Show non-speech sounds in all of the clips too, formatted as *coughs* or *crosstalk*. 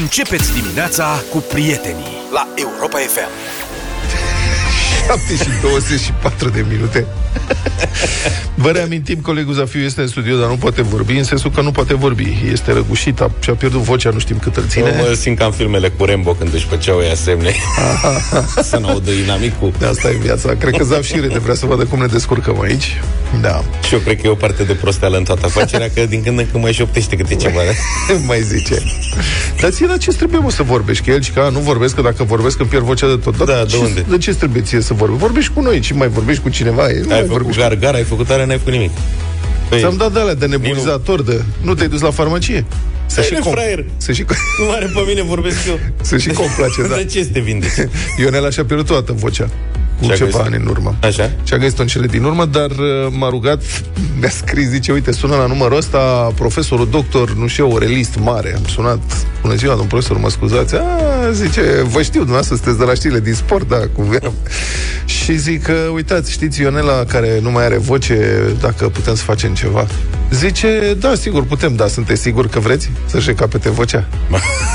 Începeți dimineața cu prietenii la Europa FM. 7 și 24 de minute. Vă reamintim, colegul Zafiu este în studio, dar nu poate vorbi, în sensul că nu poate vorbi. Este răgușit, a, și-a pierdut vocea, nu știm cât îl ține. Eu mă simt ca în filmele cu Rembo când își făceau ea semne. *laughs* să nu audă inamicul. De asta e viața. Cred că Zaf și Rede vrea să vadă cum ne descurcăm aici. Da. Și eu cred că e o parte de prosteală în toată afacerea, că din când în când mai șoptește câte ceva. *laughs* mai zice. Dar ție la ce trebuie mă, să vorbești? Că el și că a, nu vorbesc, că dacă vorbesc îmi pierd vocea de tot. Dar Da, ce, de unde? De ce trebuie ție să vorbești? Vorbești cu noi, și mai vorbești cu cineva. E, nu mai Ai făcut vorbești. gargara, ai făcut tare, n-ai făcut nimic. Păi, Ți-am dat de alea de nebulizator, de... Nu te-ai dus la farmacie? Să Hai, ne, fraier. Să și, nu are pe mine, vorbesc eu. *laughs* să și complace, *laughs* da. De ce să te vindeți? Ionela și-a pierdut toată vocea cu Și-a ceva găsit. ani în urmă. Așa? Și-a găsit-o în cele din urmă, dar uh, m-a rugat, *laughs* mi-a scris, zice, uite, sună la numărul ăsta profesorul doctor, nu știu, orelist mare. Am sunat, bună ziua, domn profesor, mă scuzați. A, zice, vă știu, dumneavoastră sunteți de la știrile din sport, da, cum veam. Și zic că, uitați, știți, Ionela, care nu mai are voce, dacă putem să facem ceva. Zice, da, sigur, putem, da, sunteți sigur că vreți să-și recapete vocea?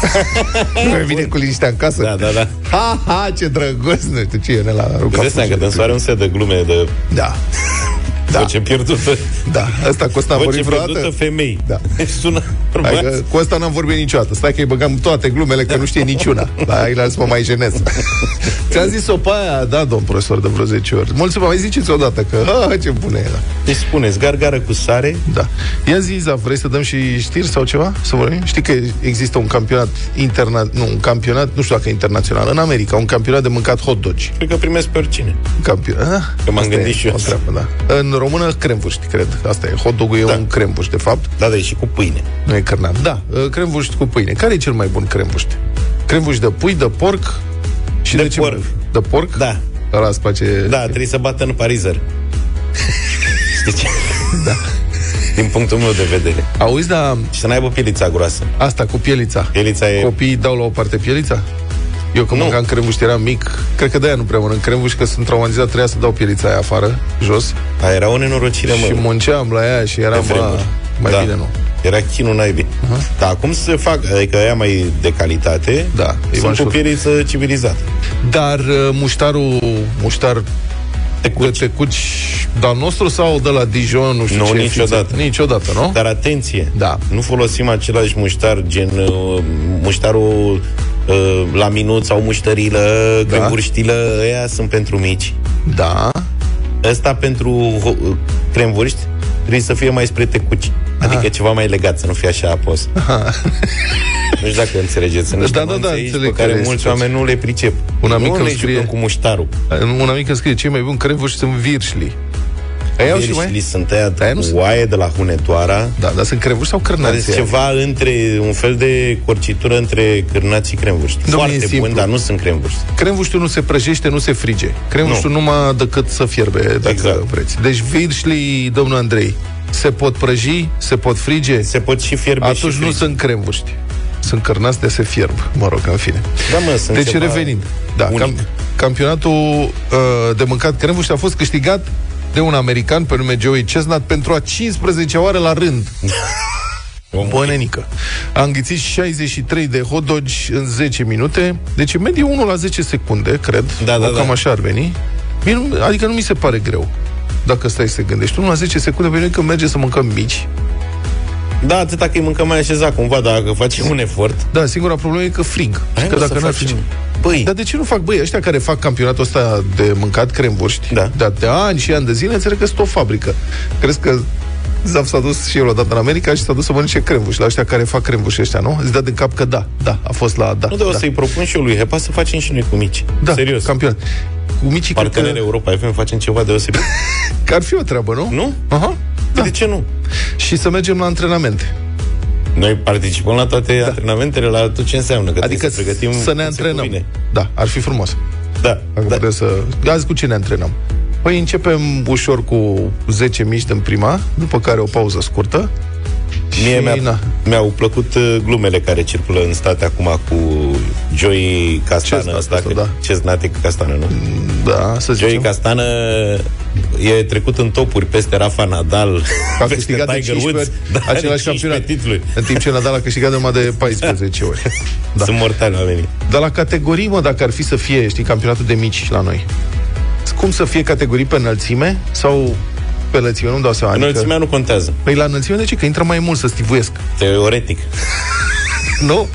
*laughs* nu mai vine cu liniștea în casă? Da, da, da. Ha, ha, ce drăguț, nu știu ce, Ionela a Îți rugat dai seama că dânsoare un set de glume de Da. *laughs* da. voce pierdută. Da, asta cu asta am Voce vorbit pierdută vreodată? femei. Da. Sună Hai bărbați. că cu asta n-am vorbit niciodată. Stai că îi băgam toate glumele, că nu știe niciuna. La aici să mă mai jenez. *laughs* Ți-am zis-o pe aia, da, domn profesor, de vreo 10 ori. Mulțumesc, mai ziceți odată că, ha, ce bună era. Deci spuneți, gargară cu sare, Da. Ia zi, Iza, vrei să dăm și știri sau ceva? Să vorbim? Știi că există un campionat internațional, nu, un campionat, nu știu dacă e internațional, în America, un campionat de mâncat hot dogi. cred că primesc pe oricine. Campionat. Ah, Că m-am asta gândit e și eu o asta. treabă, da. În română, cremvuști, cred. Asta e. Hot dog e Da. un cremvuș, de fapt. Da, da, e și cu pâine. Nu e cărnat. Da, uh, cremvuști cu pâine. Care e cel mai bun cremvuști? Cremvuști de pui, de porc și de, De ce? porc. mai- De porc? Da. Ăla îți place... Da, trebuie să bată în parizer. *laughs* Știi ce? Da. Din punctul meu de vedere. Auzi, da, Și să n-aibă pielița groasă. asta cu pielița. Pielița e... Copiii dau la o parte pielița? Eu când Nu. mâncam cremvuști eram mic, cred că de-aia nu prea mănânc cremvuști, că sunt traumatizat, trebuia să dau pielița aia afară, jos, A, era o nenorocire, și mă. munceam la ea și eram, Pe vremuri. a, mai Da. bine nu. Era chinul naibii. Uh-huh. Dar acum se fac, adică aia mai de calitate, Da, e mai sunt cu ușor. pieliță civilizată. Dar uh, muștarul, muștar Tecuci. de tecuci de-al nostru sau de la Dijon, nu știu Nu, ce niciodată. fițe? Niciodată, nu? Dar atenție, Da. nu folosim același muștar, gen uh, muștarul uh, la minut sau muștărilă, Da. da. gângurștilă, ăia sunt pentru mici. Da. Ăsta pentru ho- cremvârști trebuie să fie mai spre tecuci. Adică ceva mai legat, să nu fie așa apos. nu știu dacă înțelegeți. Sunt niște Da, da, da, nuanțe aici înțeleg pe care care mulți este oameni nu le pricep. Un amic nu îmi le scrie- jucăm cu muștarul. Un amic îmi scrie, cei mai buni cremvuși sunt virșli. Aia au și Virșlii mai? sunt aia Aia nu cu sunt. oaie de la Hunedoara, Da, dar sunt cremvuși sau care cărnați? sunt ceva între, un fel de corcitură între cârnați și cremvârști. Dom'le, e Foarte simplu. bun, dar nu sunt cremvârști. Cremvuștul nu se prăjește, nu se frige. Cremvuștul nu. numai decât să fierbe, dacă Exact. vreți. Deci virșlii, domnul Andrei, se pot prăji, se pot frige, Se pot și fierbe atunci și nu frige. sunt cremvuști. Sunt cărnați de se fierb, mă rog, în fine. Da, mă, sunt Deci ceva revenind, da, unic. cam, campionatul uh, de mâncat cremvuști a fost câștigat de un american pe nume Joey Chestnut pentru a 15 oară la rând. *laughs* Omul Bănenică. A înghițit 63 de hot dogi în 10 minute, deci în medie 1 la 10 secunde, cred. Da, da, O cam da. așa ar veni. Mie nu, adică nu mi se pare greu. Dacă stai să te gândești. 1 la 10 secunde, pentru că merge să mâncăm mici. Da, atâta că îi mâncăm mai așezat cumva, dar dacă facem un efort... Da, singura problemă e că frig. Hai, că mă, dacă să n-ar facem. fi... Băi, Dar de ce nu fac băi ăștia care fac campionatul ăsta de mâncat cremvurști Da. de, de ani și ani de zile, înțeleg că sunt o fabrică. Crezi că Zaf s-a dus și el odată în America și s-a dus să mănânce cremvuși la ăștia care fac cremvuși ăștia, nu? Îți dă din cap că da, da, a fost la da. nu de o da. să-i propun și eu lui Hepa să facem și noi cu mici. da, Serios. campion. Cu micii cred Parteneri că, Europa FM facem ceva deosebit. *laughs* că ar fi o treabă, nu? nu? Aha. Da. De ce nu? Și să mergem la antrenamente. Noi participăm la toate da. antrenamentele, la tot ce înseamnă. Că Adică trebuie să pregătim să ne cum se antrenăm. cuvine. Da, ar fi frumos. Da, Dacă da. putem să... Azi cu ce ne antrenăm? Păi începem ușor cu 10 mici din prima, după care o pauză scurtă. Mie și, mi-a, na, mi-au plăcut uh, glumele care circulă în state acum cu Joey Castană, Chestnut ăsta, ăsta, că- da. Chestnut e Castană, nu? da, să Joey zicem. Castană e trecut în topuri peste Rafa Nadal, A *laughs* peste câștigat de Tiger 15 Woods, ori dar același are 15 campionat. titluri. În timp ce Nadal a câștigat numai de 14 *laughs* ori. Da. Sunt mortali oamenii. Dar la categorii, mă, dacă ar fi să fie, știi, campionatul de mici la noi. Cum să fie categorii pe înălțime sau pe lățime? Nu-mi dau seama. Înălțimea nu contează, Păi la înălțime de ce? Că intră mai mult să stivuiesc. teoretic. *laughs* Nu?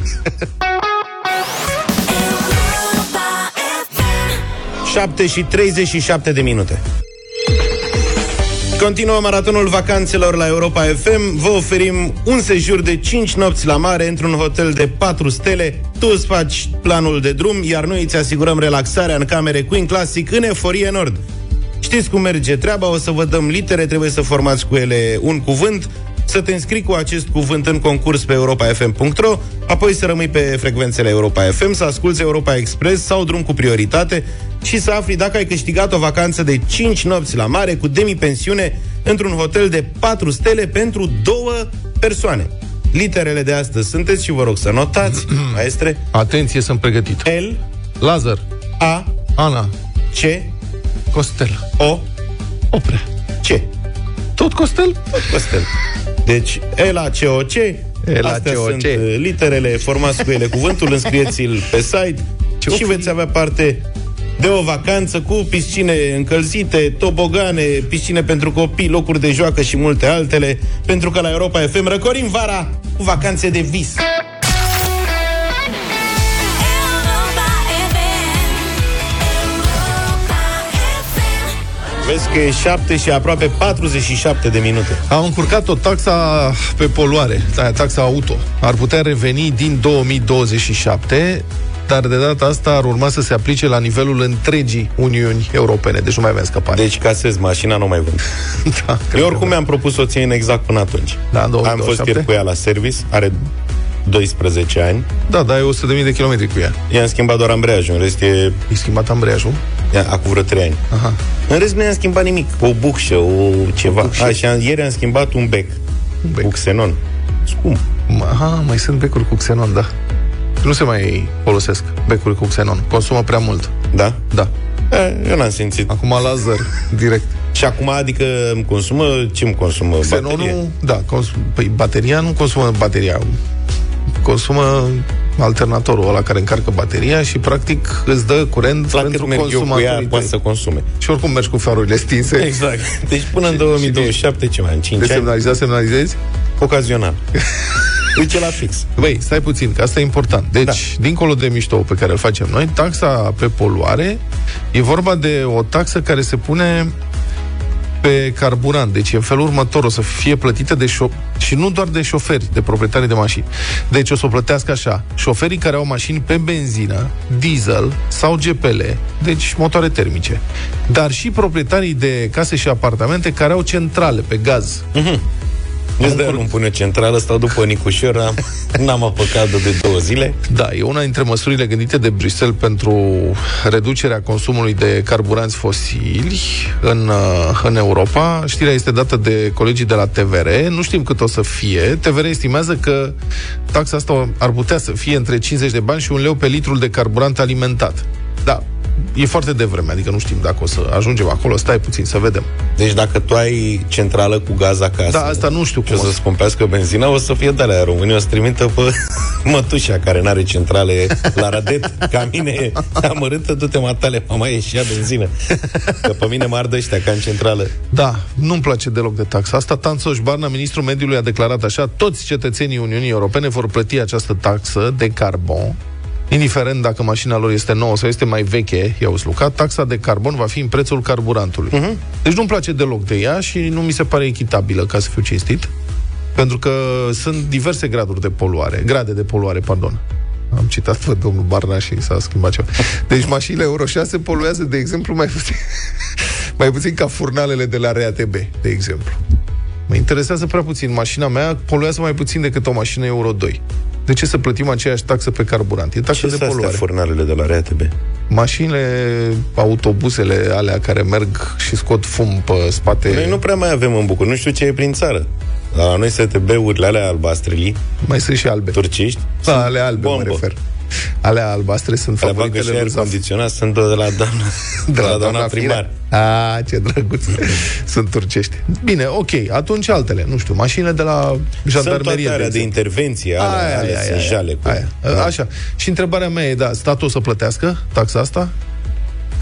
7 și 37 de minute. Continuă maratonul vacanțelor la Europa FM. Vă oferim un sejur de 5 nopți la mare într-un hotel de 4 stele. Tu îți faci planul de drum, iar noi îți asigurăm relaxarea în camere Queen Classic în Eforie Nord. Știți cum merge treaba, o să vă dăm litere, trebuie să formați cu ele un cuvânt, să te înscrii cu acest cuvânt în concurs pe europafm.ro, apoi să rămâi pe frecvențele Europa FM, să asculți Europa Express sau drum cu prioritate și să afli dacă ai câștigat o vacanță de 5 nopți la mare cu demi-pensiune într-un hotel de 4 stele pentru două persoane. Literele de astăzi sunteți și vă rog să notați, *clears throat* maestre, Atenție, sunt pregătit. L, Lazar, A, Ana, C, Costel, O, Oprea. C. Tot Costel? Costel. Deci, L-A-C-O-C, Astea L-A-C-O-C. sunt uh, literele, formați cu ele cuvântul, înscrieți-l pe site Ce-o și fi? veți avea parte de o vacanță cu piscine încălzite, tobogane, piscine pentru copii, locuri de joacă și multe altele, pentru că la Europa FM răcorim vara cu vacanțe de vis. Vezi că e 7 și aproape 47 de minute. Am încurcat o taxa pe poluare, da, taxa auto. Ar putea reveni din 2027, dar de data asta ar urma să se aplice la nivelul întregii Uniuni Europene. Deci nu mai avem scăpare. Deci casez mașina, nu mai vând. *laughs* da, cred Eu oricum că mi-am propus să o țin exact până atunci. Da, în Am 2027? fost ieri cu ea la service, are 12 ani. da. Da, dar e 100.000 de kilometri cu ea. I-am schimbat doar ambreiajul, în rest e E schimbat ambreiajul? e acum vreo 3 ani. Aha. În rest nu i-am schimbat nimic. O bucșă, o ceva. bucșă. A, și am, ieri am schimbat un bec. Un bec. Cu xenon. Scump. Aha, mai sunt becuri cu xenon, da. Nu se mai folosesc becuri cu xenon. Consumă prea mult. Da? Da. E, eu n-am simțit. Acum laser, *laughs* direct. Și acum, adică îmi consumă, ce îmi consumă? Baterie? Xenonul, da, consum, păi bateria nu consumă bateria, consumă alternatorul ăla care încarcă bateria și practic îți dă curent La cât pentru merg eu cu ea, consumatorii poate tăi. să consume. Și oricum mergi cu farurile stinse. Exact. Deci până în *laughs* Și- 2027, ce mai am? 5 De ani? semnalizat, semnalizezi? Ocazional. *laughs* Uite la fix. Băi, stai puțin, că asta e important. Deci, da. dincolo de mișto pe care îl facem noi, taxa pe poluare e vorba de o taxă care se pune pe carburant. Deci în felul următor o să fie plătită de șo- și nu doar de șoferi, de proprietari de mașini. Deci o să o plătească așa. Șoferii care au mașini pe benzină, diesel sau GPL, deci motoare termice. Dar și proprietarii de case și apartamente care au centrale pe gaz. Deci de nu pune centrală, stau după Nicușor, am, n-am apăcat de două zile. Da, e una dintre măsurile gândite de Bruxelles pentru reducerea consumului de carburanți fosili în, uh, în Europa. Știrea este dată de colegii de la TVR. Nu știm cât o să fie. TVR estimează că taxa asta ar putea să fie între 50 de bani și un leu pe litrul de carburant alimentat. Da, e foarte devreme, adică nu știm dacă o să ajungem acolo. Stai puțin, să vedem. Deci dacă tu ai centrală cu gaz acasă Da, asta nu știu și cum o o să să... scumpească benzina, o să fie de la România, o să trimită pe *laughs* mătușa care n-are centrale la Radet, ca mine amărâtă, du-te matale, mama, e și ia benzină. Că pe mine mă ardă ăștia ca în centrală. Da, nu-mi place deloc de taxa asta. Tanțoș Barna, ministrul mediului, a declarat așa, toți cetățenii Uniunii Europene vor plăti această taxă de carbon, indiferent dacă mașina lor este nouă sau este mai veche, i-au slucat, taxa de carbon va fi în prețul carburantului. Uh-huh. Deci nu-mi place deloc de ea și nu mi se pare echitabilă, ca să fiu cinstit, pentru că sunt diverse graduri de poluare, grade de poluare, pardon. Am citat pe domnul Barnaș și s-a schimbat ceva. Deci mașinile Euro 6 poluează, de exemplu, mai puțin, *laughs* mai puțin ca furnalele de la RATB, de exemplu. Mă interesează prea puțin. Mașina mea poluează mai puțin decât o mașină Euro 2. De ce să plătim aceeași taxă pe carburant? E taxă Ce de sunt astea poluare. furnalele de la RATB? Mașinile, autobuzele alea care merg și scot fum pe spate. Noi nu prea mai avem în București, nu știu ce e prin țară. La noi STB-urile alea albastrelii, Mai sunt și albe. turciști, Da, ale albe bombă. mă refer. Alea albastre sunt Alea bagă favoritele și aer lui Zaf. condiționat, sunt de la doamna, *laughs* de la doamna primar. A, ce drăguț. *laughs* Sunt turcești. Bine, ok. Atunci altele. Nu știu, mașinile de la Sunt jandarmerie. toate alea de exemplu. intervenție, alea, alea sunt jale. Cu... aia. Așa. Și întrebarea mea e, da, statul o să plătească taxa asta?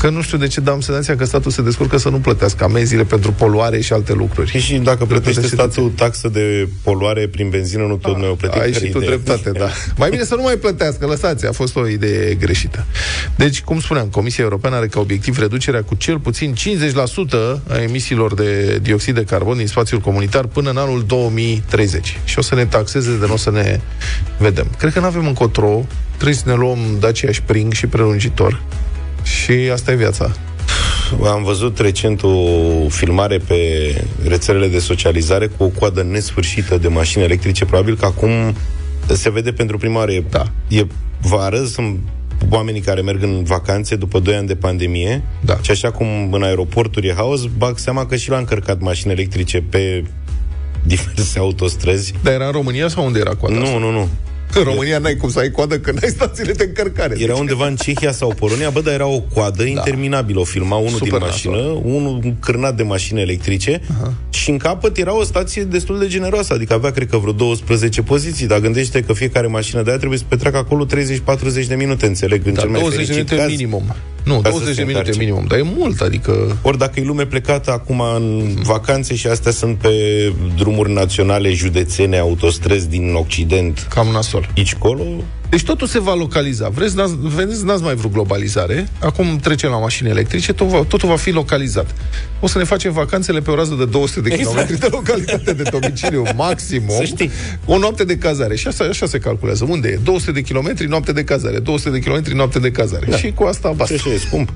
Că nu știu de ce dam senzația că statul se descurcă să nu plătească amenziile pentru poluare și alte lucruri. Și, și dacă plătește Plătește statul taxă de poluare prin benzină, nu tot noi o plătim. Ai Care și tu idee? dreptate, da. Mai bine să nu mai plătească, lăsați, a fost o idee greșită. Deci, cum spuneam, Comisia Europeană are ca obiectiv reducerea cu cel puțin 50% a emisiilor de dioxid de carbon din spațiul comunitar până în anul 2030. Și o să ne taxeze de nu o să ne vedem. Cred că nu avem încotro, trebuie să ne luăm Dacia Spring și prelungitor. Și asta e viața. Am văzut recent o filmare pe rețelele de socializare cu o coadă nesfârșită de mașini electrice. Probabil că acum se vede pentru prima oară. E, Da. e vară, sunt oamenii care merg în vacanțe după 2 ani de pandemie Da. și așa cum în aeroporturi e haos, bag seama că și la încărcat mașini electrice pe *laughs* diverse autostrăzi. Dar era în România sau unde era coada? asta? Nu, nu, nu. În România n-ai cum să ai coadă când ai stațiile de încărcare. Era undeva în Cehia sau Polonia, bă, dar era o coadă interminabilă. O filma unul Super din mașină, unul un cârnat de mașini electrice și în capăt era o stație destul de generoasă, adică avea, cred că, vreo 12 poziții, dar gândește că fiecare mașină de aia trebuie să petreacă acolo 30-40 de minute, înțeleg, în Da, cel mai 20 de fericit minute caz. minimum. Nu, Ca să 20 de se minute încarce. minimum, dar e mult, adică Ori dacă e lume plecată acum în vacanțe și astea sunt pe drumuri naționale, județene, autostrăzi din Occident, cam nasol. aici colo, Deci totul se va localiza. Vreți, n-ați, vedeți, n-ați mai vrut globalizare. Acum trecem la mașini electrice, totul va, totul va fi localizat. O să ne facem vacanțele pe o rază de 200 de Exact. km de localitate de domiciliu *laughs* maximum. Să știi. O noapte de cazare. Și așa, așa se calculează. Unde e? 200 de kilometri, noapte de cazare. 200 de kilometri, noapte de cazare. Da. Și cu asta și basta. așa e scump.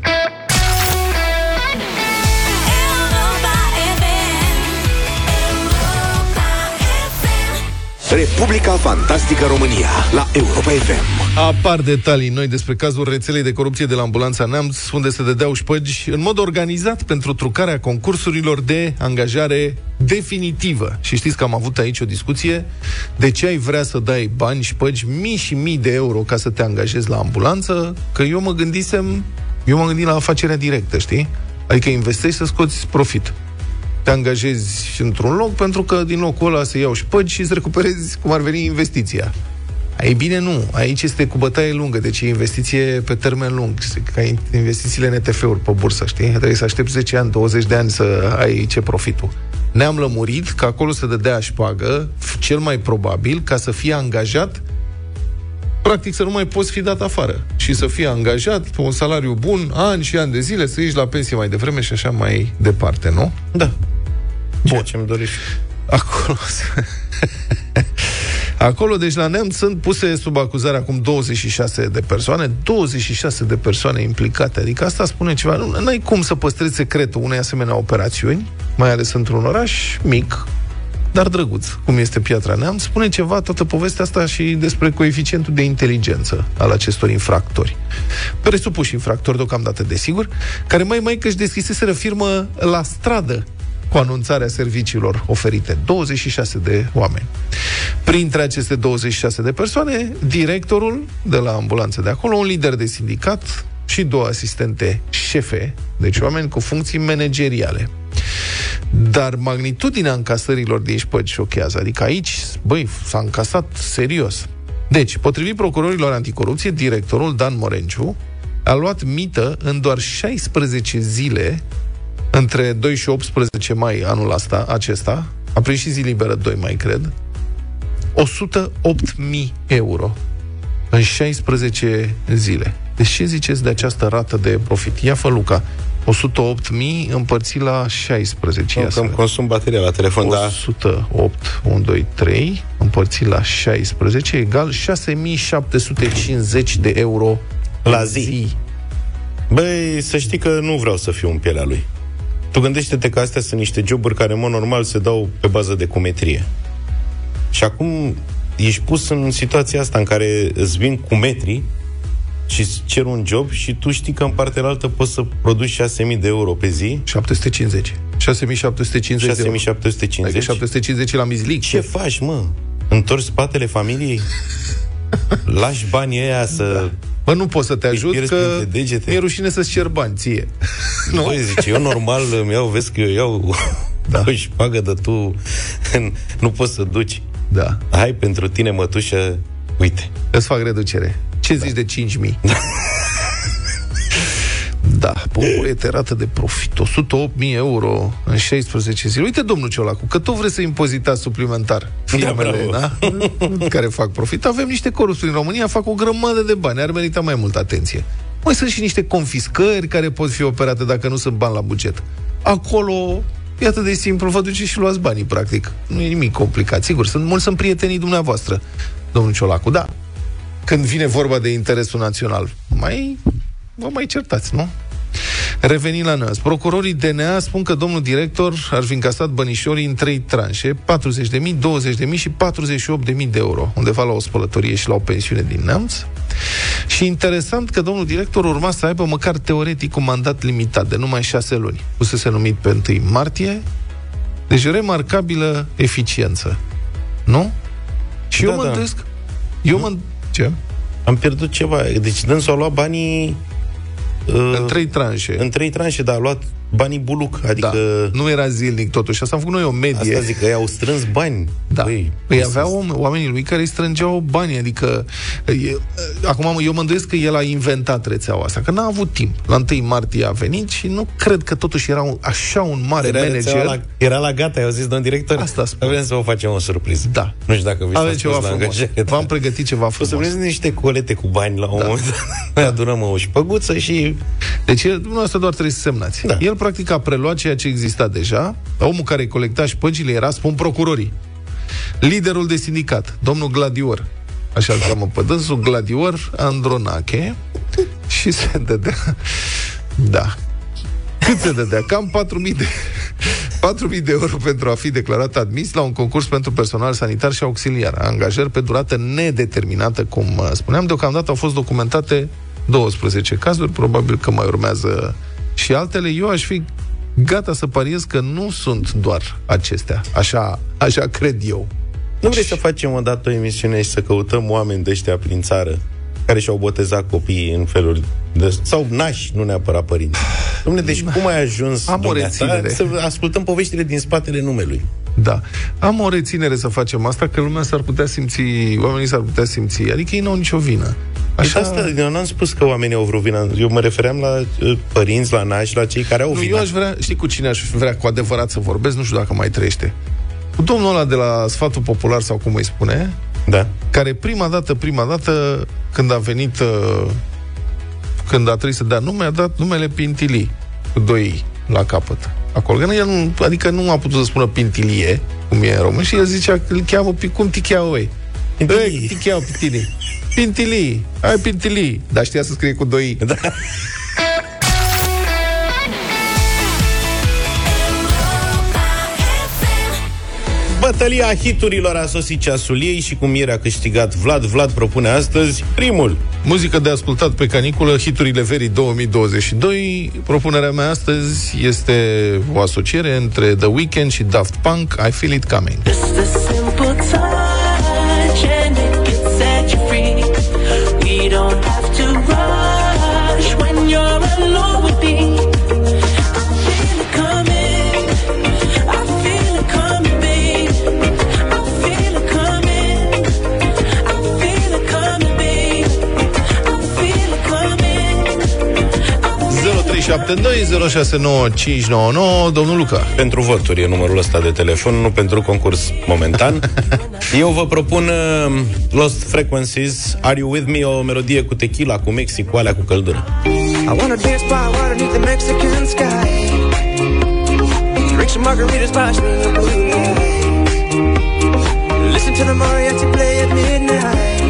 Republica Fantastică România la Europa FM. Apar detalii noi despre cazul rețelei de corupție de la ambulanța Neamț, unde se dădeau șpăgi în mod organizat pentru trucarea concursurilor de angajare definitivă. Și știți că am avut aici o discuție de ce ai vrea să dai bani, șpăgi, mii și mii de euro ca să te angajezi la ambulanță, că eu mă gândisem, eu mă gândim la afacerea directă, știi? Adică investești să scoți profit te angajezi într-un loc pentru că din locul ăla se iau șpăgi și îți recuperezi cum ar veni investiția. Ei bine, nu. Aici este cu bătaie lungă, deci e investiție pe termen lung. Ca investițiile în ETF-uri pe bursă, știi? Trebuie să aștepți 10 ani, 20 de ani să ai ce profitul. Ne-am lămurit că acolo se dădea șpagă, f- cel mai probabil, ca să fie angajat practic să nu mai poți fi dat afară și să fii angajat pe un salariu bun, ani și ani de zile, să ieși la pensie mai devreme și așa mai departe, nu? Da. Ceea ce îmi dorești. Acolo. *laughs* Acolo, deci la Neamț sunt puse sub acuzare acum 26 de persoane, 26 de persoane implicate. Adică asta spune ceva. Nu ai cum să păstrezi secretul unei asemenea operațiuni, mai ales într-un oraș mic, dar drăguț, cum este Piatra Neamț, spune ceva toată povestea asta și despre coeficientul de inteligență al acestor infractori. Presupuși infractori deocamdată, desigur, care mai mai că își deschiseseră firmă la stradă cu anunțarea serviciilor oferite. 26 de oameni. Printre aceste 26 de persoane, directorul de la ambulanță de acolo, un lider de sindicat și două asistente șefe, deci oameni cu funcții manageriale. Dar magnitudinea încasărilor de șpăgi șochează. Adică aici, băi, s-a încasat serios. Deci, potrivit procurorilor anticorupție, directorul Dan Morenciu a luat mită în doar 16 zile între 2 și 18 mai anul asta, acesta, a prins și zi liberă 2 mai, cred, 108.000 euro în 16 zile. Deci ce ziceți de această rată de profit? Ia fă, Luca, 108.000 împărțit la 16. Ia Nu, să că îmi vedem. consum bateria la telefon, dar 108, 1, 2, 3, împărțit la 16, egal 6750 de euro La în zi. Băi, să știi că nu vreau să fiu în pielea lui. Tu gândește-te că astea sunt niște joburi care, în mod normal, se dau pe bază de cumetrie. Și acum ești pus în situația asta în care îți vin cu metri și îți cer un job și tu știi că în partea altă poți să produci 6.000 de euro pe zi, 750. 6750 de euro. 6.750. Adică 750 la mizlic. Ce faci, mă? Întorci spatele familiei? *laughs* Lași banii ăia să Bă, nu pot să te ajut pierzi că printre degete. mi-e rușine să-ți cer bani ție. *laughs* Nu? Băi, zice, eu normal îmi iau, vezi că eu iau *laughs* da. *laughs* o șpagă de tu nu poți să duci. Da. Hai pentru tine, mătușă, uite. Îți fac reducere. Ce zici de 5.000? Da, poete rată de profit 108.000 euro în 16 zile Uite, domnul Ciolacu, că tot vreți să impozitați suplimentar firmele bravo. da? care fac profit Avem niște corupți în România, fac o grămadă de bani Ar merita mai multă atenție Mai sunt și niște confiscări care pot fi operate dacă nu sunt bani la buget Acolo E atât de simplu, vă duceți și luați banii, practic. Nu e nimic complicat. Sigur, sunt mulți sunt prietenii dumneavoastră, domnul Ciolacu. Da, când vine vorba de interesul național, mai vă mai certați, nu? Revenind la NAS, procurorii DNA spun că domnul director ar fi încasat bănișorii în trei tranșe, 40.000, 20.000 și 48.000 de euro, undeva la o spălătorie și la o pensiune din Neamț. Și interesant că domnul director urma să aibă măcar teoretic un mandat limitat de numai șase luni. Fusese numit pe 1 martie, deci remarcabilă eficiență. Nu? Și Da, eu mă da. îndoiesc... Eu mă... Ce? Am pierdut ceva. Deci dânsul a luat banii uh, În trei tranșe. în trei tranșe, dar a luat banii buluc. Adică Da. Nu era zilnic totuși. Asta am făcut noi o medie. Asta zic că ei au strâns bani. Da. Băi, Păi aveau om- oamenii lui care îi strângeau bani, adică e, acum eu mă îndoiesc că el a inventat rețeaua asta, că n-a avut timp. La 1 martie a venit și nu cred că totuși era un, așa un mare era, manager. rețeaua la, era la gata, i-au zis, domn director, Asta spun. vrem să vă facem o surpriză. Da. Nu știu dacă vi s-a Aveți spus ceva la frumos. angajare. V-am pregătit ceva O să frumos. vreți niște colete cu bani la un da. moment dat. Noi adunăm o șpăguță și... Deci el, dumneavoastră doar trebuie să semnați. Da. El practic a preluat ceea ce exista deja. Omul care colecta șpăgile era, spun procurorii, liderul de sindicat, domnul Gladior. Așa îl cheamă pe dânsul, Gladior Andronache. Și se dădea... Da. Cât se dădea? Cam 4.000 de... *laughs* 4.000 de euro pentru a fi declarat admis la un concurs pentru personal sanitar și auxiliar. Angajări pe durată nedeterminată, cum uh, spuneam. Deocamdată au fost documentate 12 cazuri, probabil că mai urmează și altele. Eu aș fi gata să pariez că nu sunt doar acestea. Așa, așa cred eu. Nu vrei să facem o dată o emisiune și să căutăm oameni de ăștia prin țară care și-au botezat copiii în feluri de... sau nași, nu neapărat părinți. Dom'le, deci cum ai ajuns Am o dumneata, reținere. să ascultăm poveștile din spatele numelui? Da. Am o reținere să facem asta, că lumea s-ar putea simți, oamenii s-ar putea simți, adică ei nu au nicio vină. Așa... Asta, eu n-am spus că oamenii au vreo vină. Eu mă refeream la uh, părinți, la nași, la cei care au Nu, vină. eu aș vrea, știi cu cine aș vrea cu adevărat să vorbesc, nu știu dacă mai trăiește. Cu domnul ăla de la Sfatul Popular, sau cum îi spune, Da. care prima dată, prima dată, când a venit, uh, când a trebuit să dea nume, a dat numele Pintilii, cu doi i la capăt. Acolo, că el nu, adică nu a putut să spună Pintilie, cum e în român, și el zicea că îl cheamă, pi- cum te cheamă, ei? Pintilii. Ei, te cheamă Pintilii. Pintilii, ai Pintilii. Dar știa să scrie cu doi i. Da. *laughs* Bătălia hiturilor a sosit ceasul ei și cum ieri a câștigat Vlad, Vlad propune astăzi primul. Muzică de ascultat pe caniculă, hiturile verii 2022. Propunerea mea astăzi este o asociere între The Weeknd și Daft Punk, I Feel It Coming. Just a simple touch and it can set you free. We don't have to rush 0372 Domnul Luca. Pentru voturi e numărul ăsta de telefon, nu pentru concurs momentan. *laughs* Eu vă propun uh, Lost Frequencies, Are You With Me, o melodie cu tequila, cu Mexic, cu alea cu căldură. I wanna dance by water beneath the Mexican sky Drink some margaritas by blue Listen to the mariachi play at midnight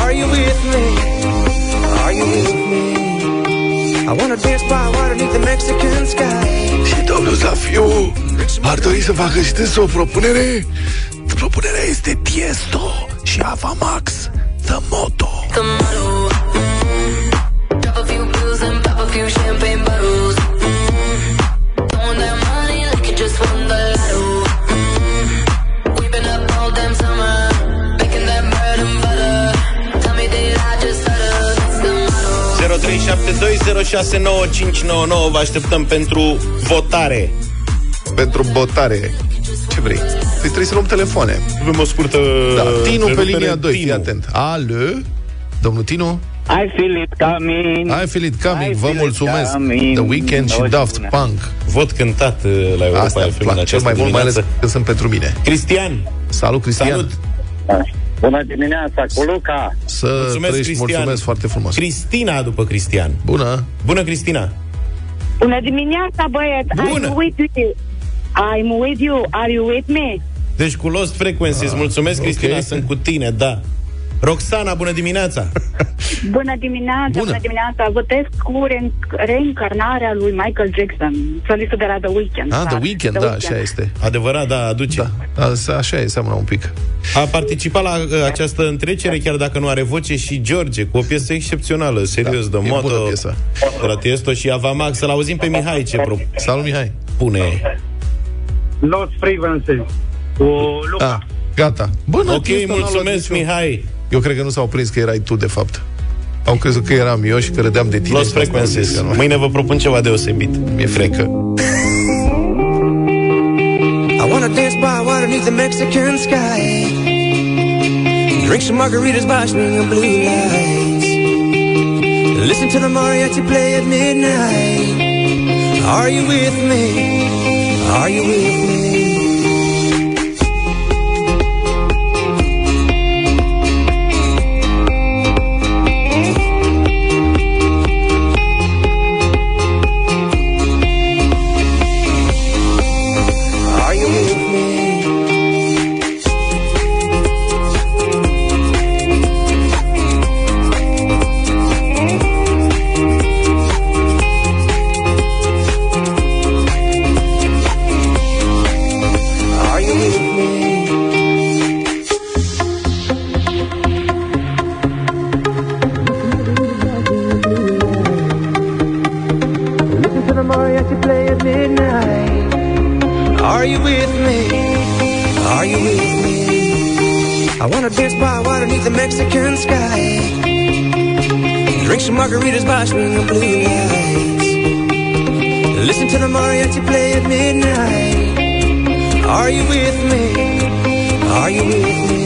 Are you with me? Are you with me? I wanna dance by water beneath the Mexican sky. Și domnul Zafiu ar dori să facă și dânsul o propunere. Propunerea este Tiesto și Ava Vă așteptăm pentru votare. Pentru botare. Ce vrei? Păi trebuie să luăm telefoane. Avem o scurtă Da, Tinu pe întrerupere. linia 2, Tinu. fii atent. Alo? Domnul Tinu? I feel it coming. I feel it coming, I vă feel it mulțumesc. coming. The Weeknd și O zi Daft bună. Punk. Vot cântat uh, la Europa Asta îmi FM în plac cel această mai mult, mai ales dimineață. când sunt pentru mine. Cristian, Salut, Cristian. salut! Bună dimineața, cu Luca. Să Mulțumesc, trăiești, Cristian. mulțumesc foarte frumos. Cristina după Cristian. Bună. Bună, Cristina! Bună dimineața, băieți! Bună. I'm with you. I'm with you. Are you with me? Deci cu Lost Frequencies, mulțumesc, ok. Cristina, sunt cu tine, da. Roxana, bună dimineața! *laughs* Bună dimineața, Bună. bună, dimineața. Votez cu re- reîncarnarea lui Michael Jackson, solistul de la The Weeknd. Ah, The Da, Weeknd, da, așa este. Adevărat, da, aduce. Da, Asta- așa e, seamănă un pic. A participat la uh, această întrecere, chiar dacă nu are voce, și George, cu o piesă excepțională, serios, Da, de e moto. bună piesa. de la Tiesto și Avamax. Să-l auzim pe Mihai ce Salut, Mihai. propune. Lost Frequencies. Cu Luca. Ah, gata. Bun, Ok, mulțumesc, Mihai. Eu cred că nu s-au prins că erai tu, de fapt. Au crezut că eram eu și că râdeam de tine. Lost și n-au Frequencies. prins că nu. Mâine vă propun ceva deosebit. Mi-e frecă. I wanna dance by water beneath the Mexican sky. Drink some margaritas by swinging blue lights. Listen to the mariachi play at midnight. Are you with me? Are you with me? Margaritas by swinging blue lights. Listen to the mariachi play at midnight. Are you with me? Are you with me?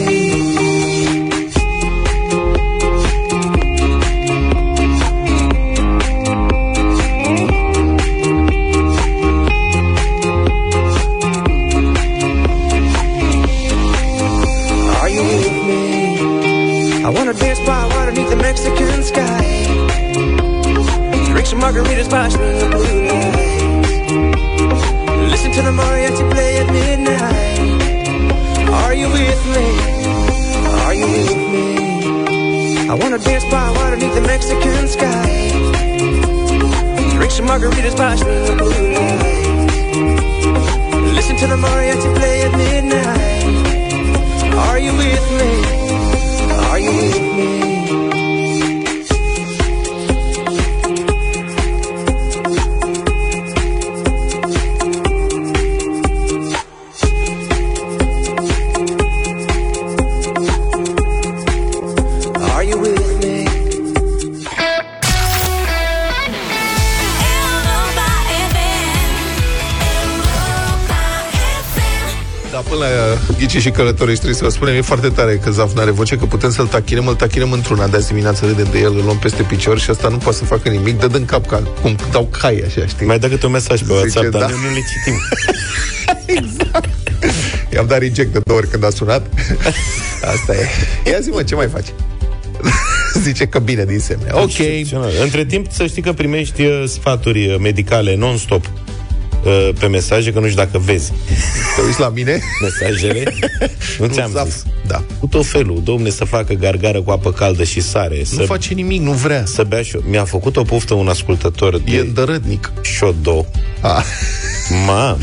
Margaritas swinging blue lights. Listen to the mariachi play at midnight. Are you with me? Are you with me? I wanna dance by water beneath the Mexican sky. Drink some margaritas swinging blue lights. Listen to the mariachi play at midnight. Are you with me? Dar până la ghici și călătorești trebuie să vă spunem, e foarte tare că Zaf n-are voce, că putem să-l tachinăm, îl tachinăm într-una de azi dimineață, râdem de el, îl luăm peste picior și asta nu poate să facă nimic, dă din cap ca cum dau cai așa, știi? Mai dă câte un mesaj pe Zice, WhatsApp, dar da. noi nu le citim. *laughs* I-am dat reject de două ori când a sunat. *laughs* Asta e. Ia zi mă, ce mai faci? *laughs* Zice că bine din semne. Ok. Excepțional. Între timp, să știi că primești uh, sfaturi uh, medicale non-stop uh, pe mesaje, că nu știu dacă vezi Te uiți la mine? mesajele. *laughs* nu ți-am Zaf. zis. Da. Cu tot felul, domne, să facă gargară cu apă caldă și sare, Nu să, face nimic, nu vrea. să bea și Mi-a făcut o poftă un ascultător E de îndărătnic. șodo. Ah. Mam,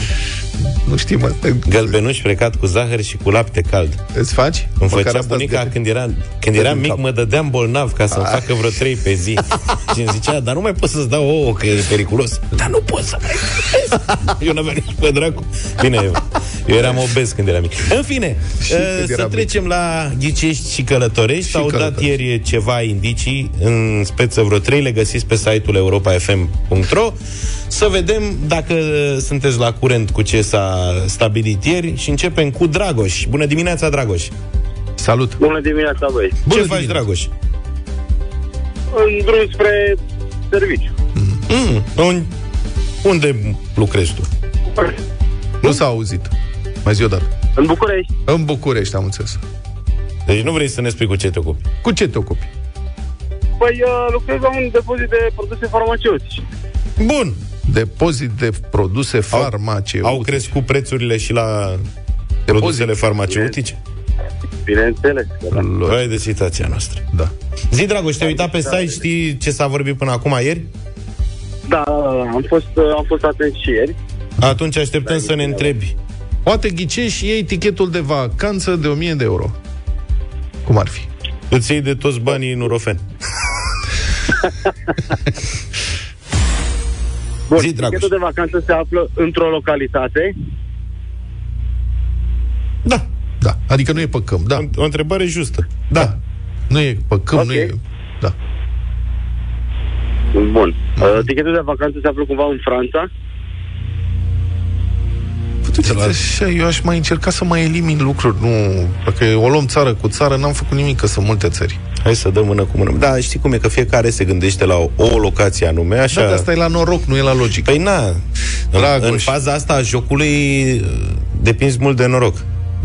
Nu știm asta. Gălbenuș frecat cu zahăr și cu lapte cald. Îți faci? Îmi Măcar făcea asta bunica îți când, era, când Dă eram din mic, cap. mă dădeam bolnav ca să-mi facă vreo trei pe zi. și îmi zicea, dar nu mai pot să-ți dau ouă, că e periculos. Dar nu pot să mai Eu n-aveam nici pe dracu. Bine, eu, eu eram obez când eram mic. În fine, Și uh, când să eram trecem la ghicești și călătorești. Și S-au dat călătorești. ieri ceva indicii, în speță vreo trei, le găsiți pe site-ul europa.fm.ro să vedem dacă sunteți la curent cu ce s-a stabilit ieri și începem cu Dragoș. Bună dimineața, Dragoș! Salut! Bună dimineața, băi. Bună ce faci, dimineața. Dragoș? În drum spre serviciu. Mm, un, unde lucrezi tu? Nu s-a auzit. Mai zi o dată. În București. În București, am înțeles. Deci nu vrei să ne spui cu ce te ocupi. Cu ce te ocupi? Păi uh, lucrez la un depozit de produse farmaceutice. Bun. Depozit de produse Au- farmaceutice. Au crescut prețurile și la produsele farmaceutice? Bineînțeles. că da. Vai de situația noastră. Da. Zi, Dragoș, te-ai uitat pe site, știi ce s-a vorbit până acum ieri? Da, da, da, am fost, uh, am fost atent și ieri. Atunci așteptăm să ne întrebi. Poate ghicești și iei tichetul de vacanță de 1000 de euro. Cum ar fi? Îți iei de toți banii în Nurofen. *laughs* Bun, Zi, Dragoș. tichetul de vacanță se află într-o localitate. Da. Da. Adică nu e pe câmp, da. O întrebare justă. Da. Nu e pe câmp, Ok. nu e... Da. Bun. Uh, tichetul de vacanță se află cumva în Franța. Uite, așa, eu aș mai încerca să mai elimin lucruri. Nu, dacă o luăm țară cu țară, n-am făcut nimic, că sunt multe țări. Hai să dăm mână cu mână. Da, știi cum e, că fiecare se gândește la o, o locație anume, așa... Da, dar asta e la noroc, nu e la logică. Păi na, în, Dragoș. în faza asta a jocului uh, depinzi mult de noroc.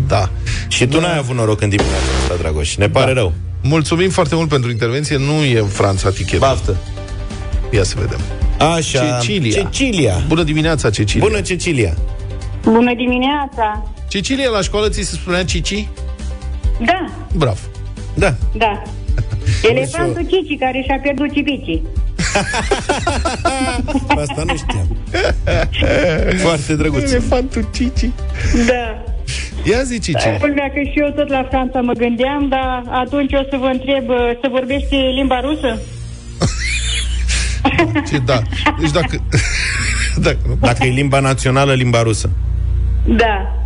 Da. Și tu n-ai avut noroc în dimineața asta, Dragoș. Ne pare Da. rău. Mulțumim foarte mult pentru intervenție. Nu e în Franța tichetul. Baftă. Ia să vedem. Așa. Cecilia. Cecilia. Bună dimineața, Cecilia. Bună, Cecilia. Bună dimineața! Cecilia, la școală ți se spunea Cici? Da, Bravo. Da. da. Elefantul Cici care și-a pierdut cipicii. Asta nu știam. Foarte drăguț. Elefantul Cici. Da. Ia zi, Cici. Culmea că și eu tot la Franța mă gândeam, dar atunci o să vă întreb, uh, să vorbește limba rusă? Ce, da. Deci dacă... *laughs* dacă nu... Dacă e limba națională, limba rusă. Da.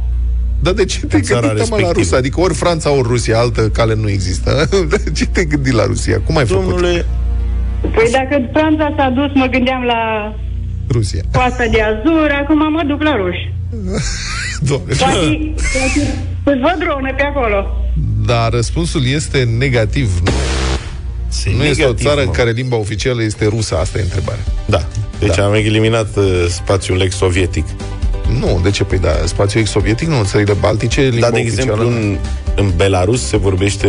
Dar de ce te Țara gândi mă, la respectivă. Rusia? Adică ori Franța, ori Rusia, altă cale nu există. *laughs* De ce te gândi la Rusia? Cum ai făcut? Domnule, Păi dacă Franța s-a dus, mă gândeam la Rusia. coasta de Azur, acum mă duc la ruși. *laughs* Doamne. Poate, poate îți văd dronă pe acolo. Dar răspunsul este negativ. Nu, nu este o țară în care limba oficială este rusă. Asta e întrebarea. Da. Deci Da. am eliminat uh, spațiul ex-sovietic. Nu, de ce? Păi da, spațiul ex-sovietic, nu, în țările baltice, limba Dar, de oficială... exemplu, în, în Belarus se vorbește...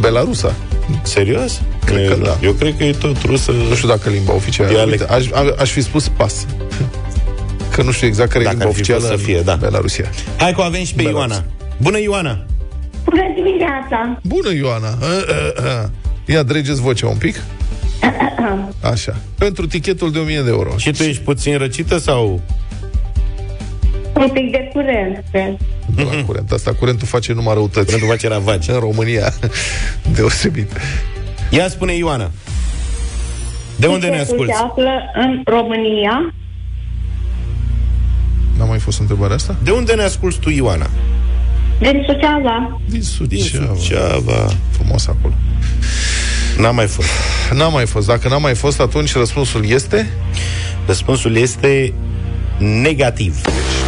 Belarusa. Serios? Cred că E- da. Eu cred că e tot rusă. Nu știu dacă limba oficială... Dialect. Uite, aș, a- aș fi spus pas. Că nu știu exact care Dacă e limba ar fi oficială fost să fie, în da. Belarusia. Hai că o avem și pe Belarus. Ioana. Bună, Ioana! Bună dimineața! Bună, Ioana! A, a, a. Ia, dregeți vocea un pic. *coughs* Așa. Pentru tichetul de 1000 de euro. Și tu ești puțin răcită sau... Un pic de curent, cred. Nu la curent. Asta curentul face numai răutăți. Pentru face ravagi. În România. *laughs* Deosebit. Ia spune, Ioana. De unde ne Tichetul asculti? se află în România. N-a mai fost întrebarea asta? De unde ne asculti tu, Ioana? Din Suceava. Din Suceava. Din Suceava. Frumos acolo. N-a mai fost. N-a mai fost. Dacă n-a mai fost, atunci răspunsul este... Răspunsul este negativ.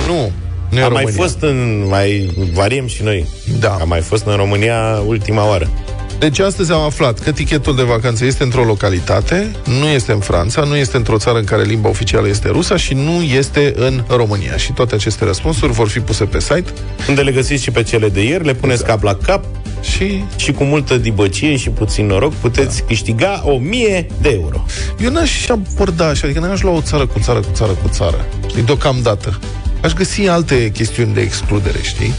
Nu. Nu e Am mai România. fost în... Mai variem și noi. Da. Am mai fost în România ultima oară. Deci astăzi am aflat că tichetul de vacanță este într-o localitate, nu este în Franța, nu este într-o țară în care limba oficială este rusa și nu este în România. Și toate aceste răspunsuri vor fi puse pe site Unde le găsiți și pe cele de ieri, le puneți Exact. cap la cap și și cu multă dibăcie și puțin noroc puteți da. câștiga 1000 de euro. eu n-aș aborda așa, adică n-aș lua o țară cu țară cu țară cu țară, știi, deocamdată. Aș găsi alte chestiuni de excludere, știi?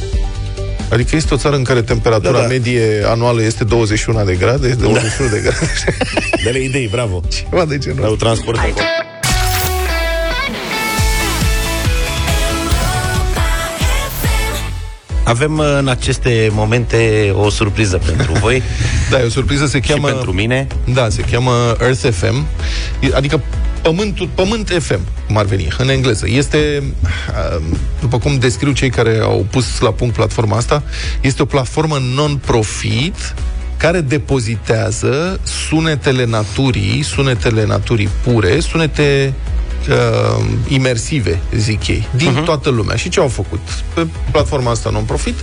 Adică este o țară în care temperatura Da, da, da. da. medie anuală este 21 de grade, de 21 de grade. *laughs* Dă-le idei, bravo. Ceva de genul Au ăsta. transport acolo. Avem uh, în aceste momente o surpriză pentru voi *laughs* Da, e o surpriză, se și cheamă... pentru mine. Da, se cheamă Earth FM, e- adică Pământul, Pământ FM, cum ar veni, în engleză. Este, uh, după cum descriu cei care au pus la punct platforma asta, este o platformă non-profit care depozitează sunetele naturii, sunetele naturii pure, sunete uh, imersive, zic ei, din uh-huh. toată lumea. Și ce au făcut? Pe platforma asta non-profit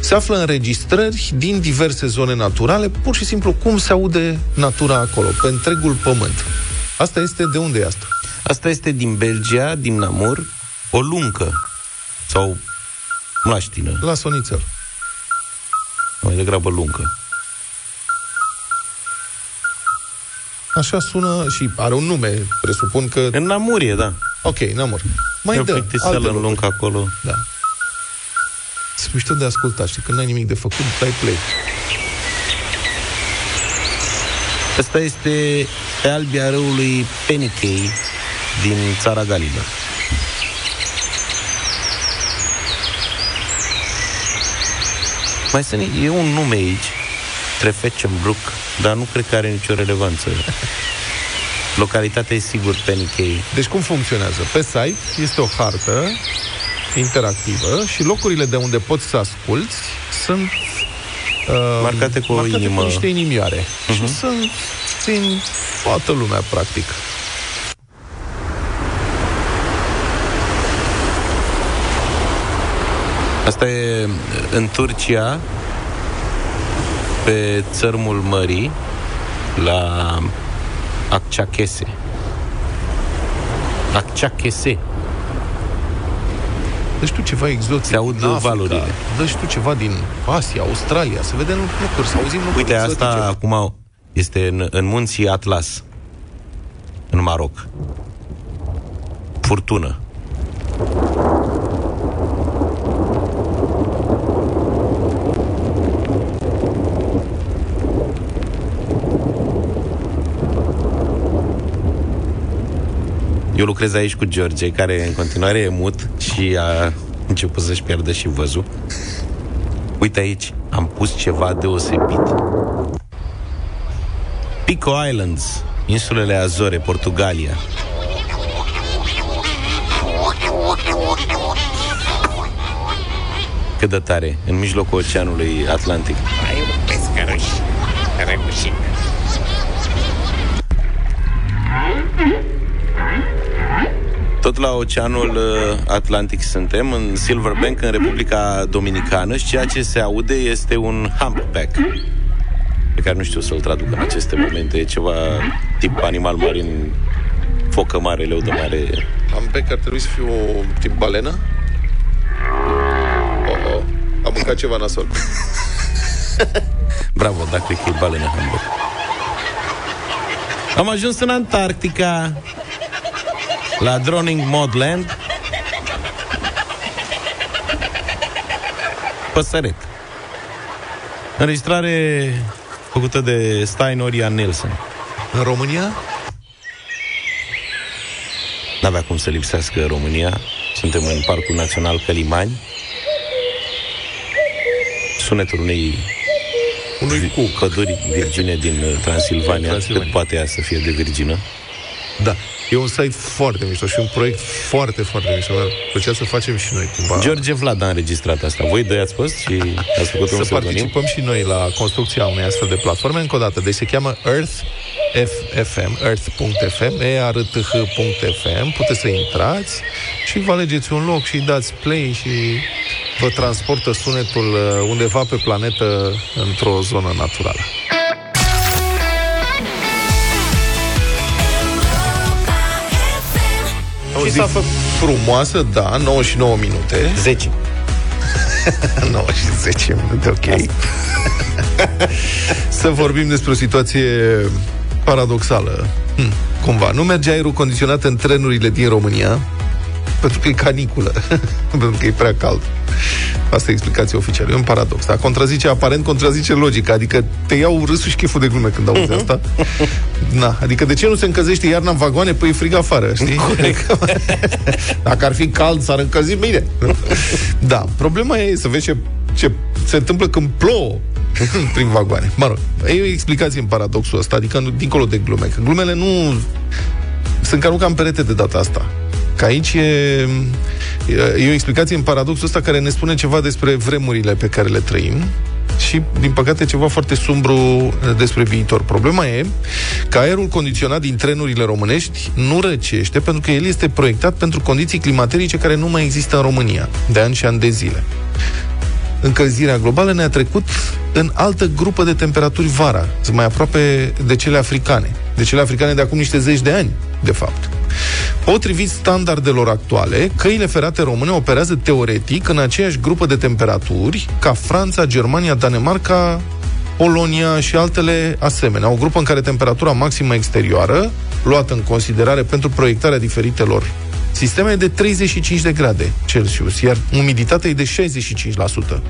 se află înregistrări din diverse zone naturale, pur și simplu cum se aude natura acolo, pe întregul pământ. Asta este, de unde e asta? Asta este din Belgia, din Namur, o luncă sau mlaștină, La Sonițel. mai degrabă luncă. Așa sună și are un nume, presupun că... În Namurie, da. Ok, n-am Mai e o dă, plictiseală alte în lucruri. luncă acolo. Da. Sunt mișto de ascultat, știi, când n-ai nimic de făcut, dai play. Asta este pe albia râului Penicei din țara Galilor. Mai sunt, e un nume aici, Trefecembruc, dar nu cred că are nicio relevanță. *laughs* Localitatea e sigur Penicei. Deci cum funcționează? Pe site este o hartă interactivă și locurile de unde poți să asculti sunt uh, Marcate cu o marcate inimă. cu niște inimioare. Uh-huh. Și sunt țin toată lumea, practic. Asta e în Turcia, pe țărmul mării, la Akçakese. Akçakese. Deci tu ceva exotic. Se aud în Africa. valurile. Deci tu ceva din Asia, Australia, să vedem lucruri, să auzim lucruri Uite, asta exotice. acum este în, în munții Atlas, în Maroc. Furtună. Eu lucrez aici cu George, care în continuare e mut și a început să-și pierdă și văzul. Uite aici, am pus ceva deosebit. Pico Islands, insulele Azore, Portugalia. Cât de tare, în mijlocul oceanului Atlantic. Ai un pescăruș răgușit. Tot la Oceanul uh, Atlantic suntem, în Silverbank, în Republica Dominicană și ceea ce se aude este un humpback pe care nu știu să-l traduc în aceste momente. E ceva tip animal marin, focă mare, leu de mare. Am pe că ar trebui să fie o tip balenă? Oh, oh. Am mâncat ceva nasol. *laughs* Bravo, dacă cred că e balenă humpback. Am ajuns în Antarctica, la Droning Modland. Păsăret. Înregistrare făcută de Stein Orian Nielsen. În România? N-avea cum să lipsească România. Suntem în Parcul Național Călimani. Sunetul unei Unui cu. păduri virgine din uh, Transilvania, Transilvania. cât poate ea să fie de virgină. Da. E un site foarte mișto și un proiect foarte, foarte mișto. Mi-ar plăcea să facem și noi cumva. George Vlad a înregistrat asta. Voi doi ați fost și ați făcut un să pseudonim? participăm și noi la construcția unei astfel de platforme. Încă o dată, deci se cheamă Earth FM, earth.fm, earth.fm, puteți să intrați și vă alegeți un loc și dați play și vă transportă sunetul uh, undeva pe planetă într-o zonă naturală. O zi s-a făcut? frumoasă, da, 99 minute. 10. 9 *laughs* și 10 minute, ok. Să vorbim despre o situație paradoxală. Hm, cumva. Nu merge aerul condiționat în trenurile din România pentru că e caniculă, *laughs* pentru că e prea cald. Asta e explicația oficială. E un paradox. Dar contrazice, aparent contrazice logica. Adică te iau râsul și cheful de glume când auzi asta. Na, adică de ce nu se încălzește iarna în vagoane? Păi e frig afară, știi? Adică, *laughs* Dacă ar fi cald, s-ar încălzi bine. *laughs* Da, problema e să vezi ce ce se întâmplă când plouă *laughs* prin vagoane. Mă rog, e o explicație în paradoxul ăsta, adică nu- dincolo de glume. Că glumele nu sunt ca nu ca în perete de data asta. Că aici e, e o explicație în paradoxul ăsta care ne spune ceva despre vremurile pe care le trăim și, din păcate, ceva foarte sumbru despre viitor. Problema e că aerul condiționat din trenurile românești nu răcește pentru că el este proiectat pentru condiții climaterice care nu mai există în România de ani și ani de zile încălzirea globală ne-a trecut în altă grupă de temperaturi vara, sunt mai aproape de cele africane. De cele africane de acum niște zeci de ani, de fapt. Potrivit standardelor actuale, căile ferate române operează teoretic în aceeași grupă de temperaturi ca Franța, Germania, Danemarca, Polonia și altele asemenea. O grupă în care temperatura maximă exterioară, luată în considerare pentru proiectarea diferitelor sisteme, e de 35 de grade Celsius, iar umiditatea e de 65%.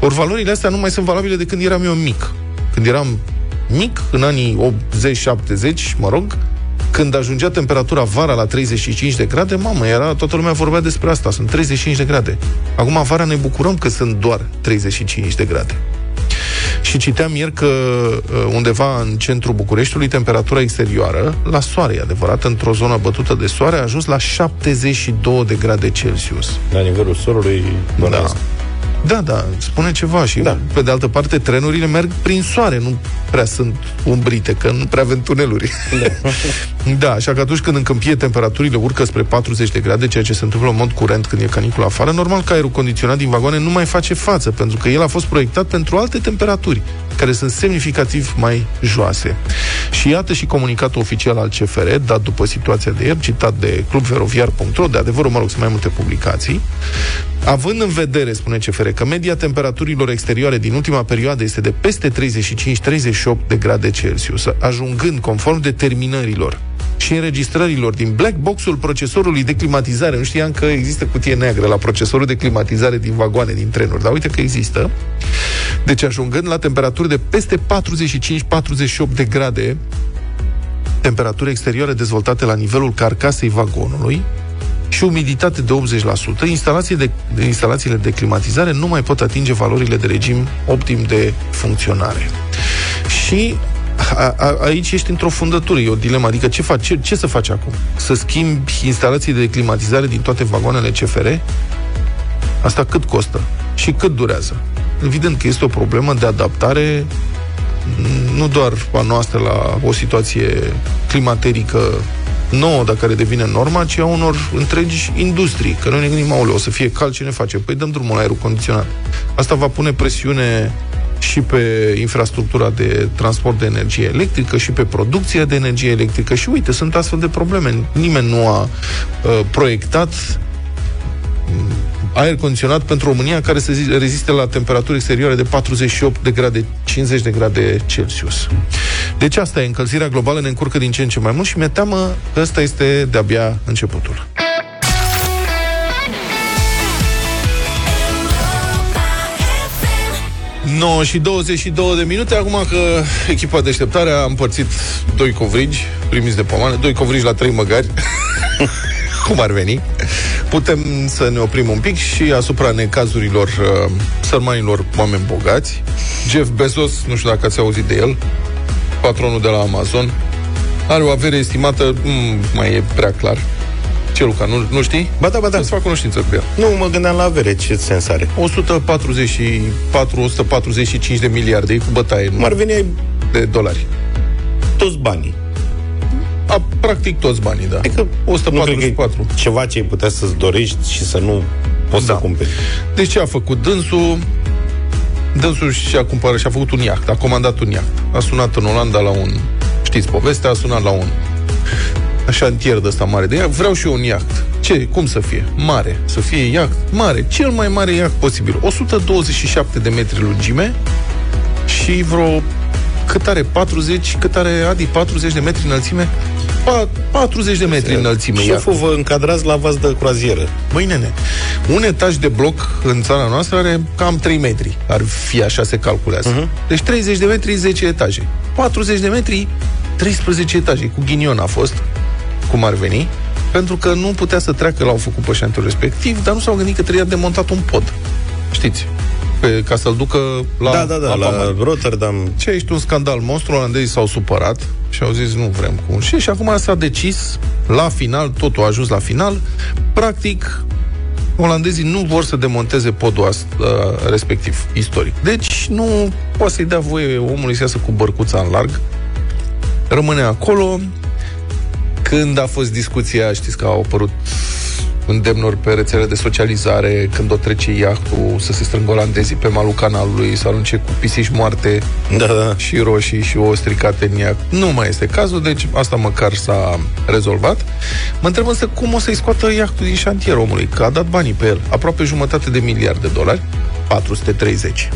Ori valorile astea nu mai sunt valabile de când eram eu mic. Când eram mic, în anii 80-70, mă rog, când ajungea temperatura vara la 35 de grade, mamă, era, toată lumea vorbea despre asta, sunt 35 de grade. Acum vara ne bucurăm că sunt doar 35 de grade. Și citeam ieri că uh, undeva în centrul Bucureștiului temperatura exterioară, la soare, e adevărat, într-o zonă bătută de soare, a ajuns la 72 de grade Celsius. La nivelul solului, Da. Da, da, spune ceva și, da. pe de altă parte, trenurile merg prin soare, nu prea sunt umbrite, că nu prea avem tuneluri. Da. *laughs* da, așa că atunci când în câmpie temperaturile urcă spre 40 de grade, ceea ce se întâmplă în mod curent când e canicul afară, normal că aerul condiționat din vagoane nu mai face față, pentru că el a fost proiectat pentru alte temperaturi, care sunt semnificativ mai joase. Și iată și comunicatul oficial al CFR, dat după situația de ieri, citat de clubferoviar.ro, de adevărul, mă rog, sunt mai multe publicații, Având în vedere, spune CFR, că media temperaturilor exterioare din ultima perioadă este de peste 35-38 de grade Celsius, ajungând, conform determinărilor și înregistrărilor din black box-ul procesorului de climatizare. Nu știam că există cutie neagră la procesorul de climatizare din vagoane, din trenuri, dar uite că există. Deci ajungând la temperaturi de peste 45-48 de grade, temperaturi exterioare dezvoltate la nivelul carcasei vagonului, și umiditate de 80%, instalațiile de, instalațiile de climatizare nu mai pot atinge valorile de regim optim de funcționare. Și a, a, aici ești într-o fundătură, e o dilemă. Adică ce, faci, ce, ce să faci acum? Să schimbi instalații de climatizare din toate vagoanele CFR? Asta cât costă? Și cât durează? Evident că este o problemă de adaptare nu doar a noastră la o situație climaterică nouă, dar care devine norma, ci a unor întregi industrii. Că noi ne gândim, aoleu, o să fie cald, ce ne face? Păi dăm drumul la aerul condiționat. Asta va pune presiune și pe infrastructura de transport de energie electrică și pe producția de energie electrică și uite, sunt astfel de probleme. Nimeni nu a uh, proiectat aer condiționat pentru România care să zi- reziste la temperaturi exterioare de 48 de grade, 50 de grade Celsius. Deci asta e, încălzirea globală ne încurcă din ce în ce mai mult și mi-e teamă că ăsta este de-abia începutul. 9 și 22 de minute. Acum că echipa deșteptare a împărțit doi covrigi primiți de pomană, doi covrigi la trei măgari, *laughs* cum ar veni, putem să ne oprim un pic și asupra necazurilor uh, sărmanilor oameni bogați. Jeff Bezos, nu știu dacă ați auzit de el, patronul de la Amazon, are o avere estimată, mm, mai e prea clar. Ce, Luca, nu, nu știi? Ba da, ba da. Să fac cunoștință cu el. Nu, mă gândeam la avere, ce sens are? 144-145 de miliarde, e cu bătaie, nu? Cum ar veni ai de dolari. toți banii. A, practic toți banii, da. Adică nu cred că 144. e ceva ce ai putea să-ți dorești și să nu poți Da. să cumperi. Deci ce a făcut dânsul? Dânsul și-a cumpărat și-a făcut un iaht, a comandat un iaht. A sunat în Olanda la un, știți povestea, a sunat la un șantier de ăsta mare de iaht. Vreau și eu un iaht. Ce? Cum să fie? Mare. Să fie iaht mare. Cel mai mare iaht posibil. 127 de metri lungime și vreo cât are? 40? Cât are Adi? 40 de metri înălțime? Pa- 40 de metri înălțime. iahtul. Șeful vă încadrați la vas de croazieră. Băi, nene, un etaj de bloc în țara noastră are cam 3 metri. Ar fi așa se calculează. Uh-huh. Deci 30 de metri, 10 etaje. 40 de metri, 13 etaje. Cu ghinion a fost, cum ar veni, pentru că nu putea să treacă, l-au făcut pe șantiul respectiv, dar nu s-au gândit că trebuia demontat un pod. Știți? pe, ca să-l ducă la da, da, da, apa la mare. Rotterdam. Ce ești un scandal monstru, olandezii s-au supărat și au zis nu vrem cu și și acum s-a decis la final, totul a ajuns la final, practic olandezii nu vor să demonteze podul ast- uh, respectiv, istoric. Deci nu poate să-i dea voie omului să iasă cu bărcuța în larg, rămâne acolo. Când a fost discuția, știți că au apărut îndemnuri pe rețele de socializare când o trece iahtul să se strângă olandezii pe malul canalului, să arunce cu pisici moarte Da, da. și roșii și o stricate în ea. Nu mai este cazul, deci asta măcar s-a rezolvat. Mă întreb însă cum o să-i scoată iahtul din șantier omului, că a dat banii pe el, aproape jumătate de miliard de dolari, 430.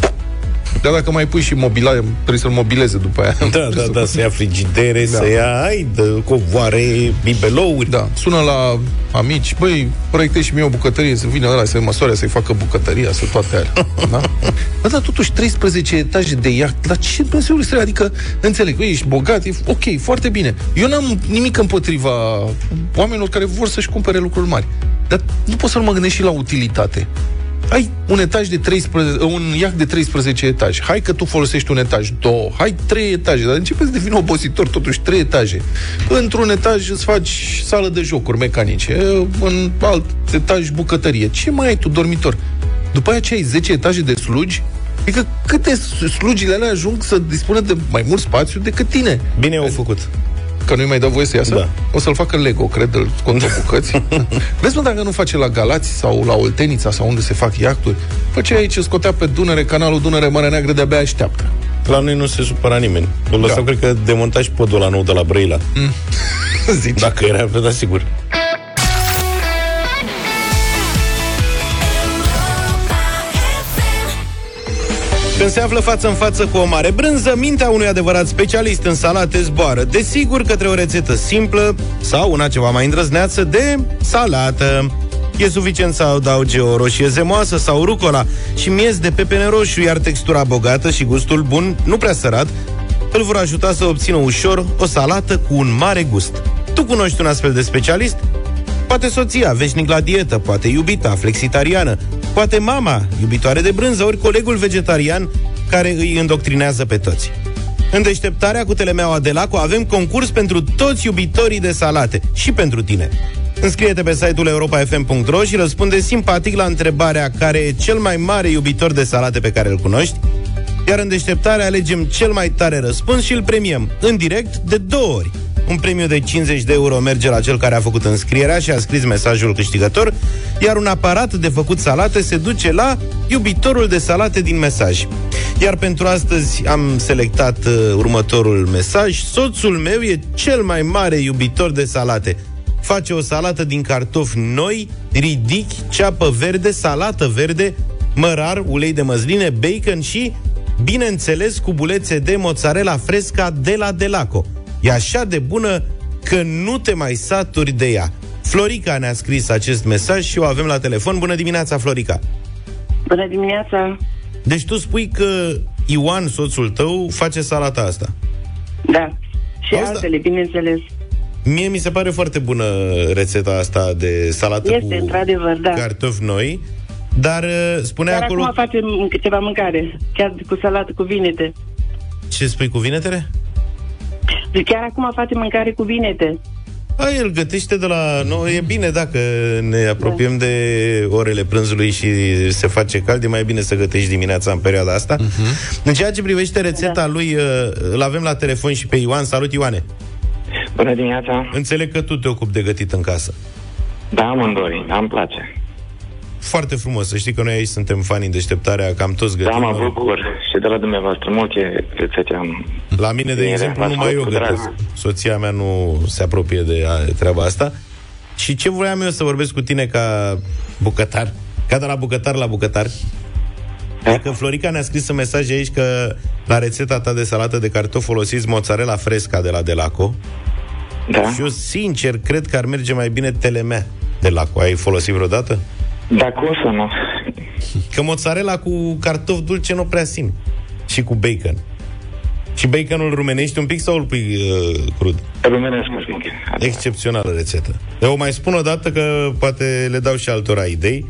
Dar dacă mai pui și mobila, trebuie să-l mobileze după aia. Da, Trebuie da, să da, să ia frigidere, Da. să ia, ai, de covoare, bibelouri. Da, sună la amici, băi, proiectez și mie o bucătărie, să vină ăla să măsoare, să-i facă bucătăria, să toate alea. *laughs* Da? Bă, dar totuși 13 etaje de iaht, la ce Dumnezeu trebuie? Adică, înțeleg, băi, ești bogat, e ok, foarte bine. Eu n-am nimic împotriva oamenilor care vor să-și cumpere lucruri mari. Dar nu pot să nu mă gândesc și la utilitate. Ai un etaj de 13, un iaht de 13 etaje. Hai că tu folosești un etaj, două, hai trei etaje, dar începe să devină obositor totuși trei etaje. Într-un etaj îți faci sală de jocuri mecanice, în alt etaj bucătărie. Ce mai ai tu, dormitor? După aia ce ai 10 etaje de slugi? Adică câte slugile alea ajung să dispună de mai mult spațiu decât tine? Bine au făcut. Că nu-i mai dau voie să iasă? Da. O să-l facă Lego, cred, îl scot pe bucăți. *laughs* Vezi, mă, dacă nu face la Galați sau la Oltenița sau unde se fac iacturi, făcea aici, scotea pe Dunăre, canalul Dunăre Marea Neagră de-abia așteaptă. La noi nu se supăra nimeni. Îl lăsau, Da. cred că, demonta și podul la nou de la Brăila. *laughs* Zici? Dacă era, da, sigur. Când se află față în față cu o mare brânză, mintea unui adevărat specialist în salate zboară. Desigur către o rețetă simplă sau una ceva mai îndrăzneață de salată. E suficient să adauge o roșie zemoasă sau rucola și miez de pepene roșu, iar textura bogată și gustul bun, nu prea sărat, îl vor ajuta să obțină ușor o salată cu un mare gust. Tu cunoști un astfel de specialist? Poate soția, veșnic la dietă, poate iubita, flexitariană, poate mama, iubitoare de brânză, ori colegul vegetarian care îi îndoctrinează pe toți. În deșteptarea cu telemeaua de Laco avem concurs pentru toți iubitorii de salate și pentru tine. Înscrie-te pe site-ul europa.fm.ro și răspunde simpatic la întrebarea care e cel mai mare iubitor de salate pe care îl cunoști, iar în deșteptare alegem cel mai tare răspuns și îl premiăm în direct de două ori. Un premiu de 50 de euro merge la cel care a făcut înscrierea și a scris mesajul câștigător, iar un aparat de făcut salate se duce la iubitorul de salate din mesaj. Iar pentru astăzi am selectat uh, următorul mesaj. Soțul meu e cel mai mare iubitor de salate. Face o salată din cartofi noi, ridic, ceapă verde, salată verde, mărar, ulei de măsline, bacon și, bineînțeles, cubulețe de mozzarella fresca de la Delaco. E așa de bună că nu te mai saturi de ea. Florica ne-a scris acest mesaj și o avem la telefon. Bună dimineața, Florica! Bună dimineața! Deci tu spui că Ioan, soțul tău, face salata asta. Da. Și Auzi, da. altele, bineînțeles. Mie mi se pare foarte bună rețeta asta de salată Este, cu într-adevăr, da. cartofi noi, dar uh, spunea Dar acolo... acum facem câteva mâncare, chiar cu salată, cu vinete. Ce spui cu vinetele? Deci chiar acum facem mâncare cu vinete. A, el gătește de la... Nu, e bine dacă ne apropiem de orele prânzului și se face cald, e mai bine să gătești dimineața în perioada asta. Uh-huh. În ceea ce privește rețeta da. lui, uh, îl avem la telefon și pe Ioan. Salut, Ioane! Bună dimineața! Înțeleg că tu te ocupi de gătit în casă. Da, amândoi, îmi place. Foarte frumos, să știi că noi aici suntem fani în deșteptarea, cam toți Da, gătim. mă bucur și de la dumneavoastră multe rețete am. La mine, de Bine, exemplu, vă numai eu ascult cu drag. gătesc. Soția mea nu se apropie de a- treaba asta. Și ce voiam eu să vorbesc cu tine ca bucătar? Ca de la bucătar la bucătar. E că Florica ne-a scris în mesaj aici că la rețeta ta de salată de cartofi folosiți mozzarella fresca de la Delaco. Da? Și eu, sincer, cred că ar merge mai bine telemea de Laco. Ai folosit vreodată? Da, cum să nu? Că mozzarella cu cartofi dulce nu prea simt. Și cu bacon. Și baconul rumenești un pic sau îl pui uh, crud? Rumenesc un pic. Excepțională rețetă. Eu o mai spun o dată că poate le dau și altora idei.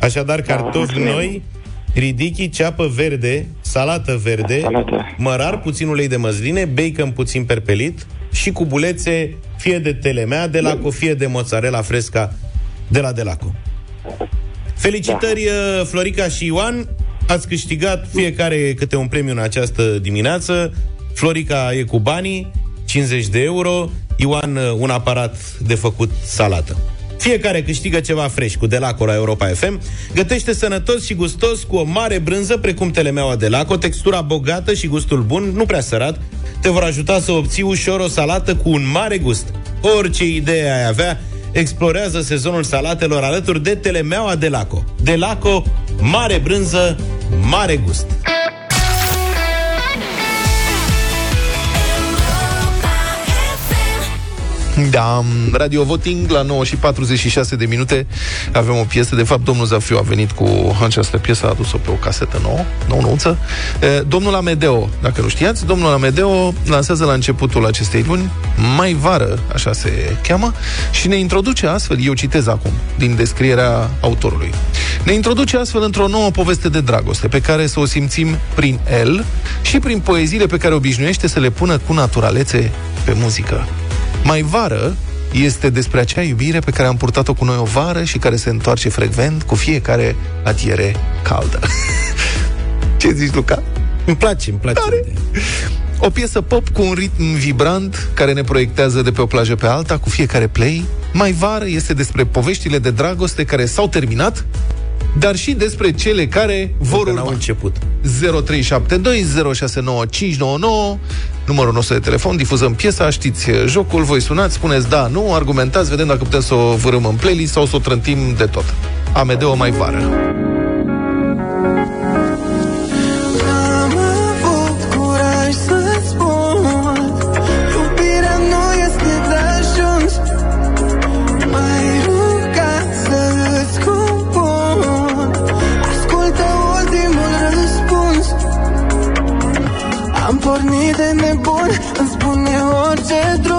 Așadar, cartofi mulțumim. noi, ridichi, ceapă verde, salată verde, Salată. mărar, puțin ulei de măsline, bacon puțin perpelit și cubulețe fie de telemea de la fie de mozzarella fresca de la Delaco. Felicitări, da. Florica și Ioan! Ați câștigat fiecare câte un premiu în această dimineață. Florica e cu banii, 50 de euro, Ioan uh, un aparat de făcut salată. Fiecare câștigă ceva fresh cu Delaco la Europa FM. Gătește sănătos și gustos cu o mare brânză precum telemeaua Delaco, textura bogată și gustul bun, nu prea sărat, te vor ajuta să obții ușor o salată cu un mare gust. Orice idee ai avea, explorează sezonul salatelor alături de telemeaua Delaco. Delaco, mare brânză, mare gust. Da, Radio Voting la 9 și 46 de minute avem o piesă. De fapt, domnul Zafiu a venit cu această piesă, a adus-o pe o casetă nouă, nouă nouță. E, Domnul Amedeo, dacă nu știați, domnul Amedeo lansează la începutul acestei luni, mai vară, așa se cheamă, și ne introduce astfel, eu citez acum, din descrierea autorului, ne introduce astfel într-o nouă poveste de dragoste, pe care să o simțim prin el și prin poeziile pe care obișnuiește să le pună cu naturalețe pe muzică. Mai vară este despre acea iubire pe care am purtat-o cu noi o vară și care se întoarce frecvent cu fiecare atiere caldă. *laughs* Ce zici, Luca? Îmi place, îmi place. Tare. O piesă pop cu un ritm vibrant care ne proiectează de pe o plajă pe alta cu fiecare play. Mai vară este despre poveștile de dragoste care s-au terminat, dar și despre cele care vor Încă urma. n-au început. 0372069599 numărul nostru de telefon, difuzăm piesa, știți eh, jocul, voi sunați, spuneți da, nu, argumentați, vedem dacă putem să o vârâm în playlist sau să o trântim de tot. Amedeo mai vară. Pornit de nebun Îmi spune orice drum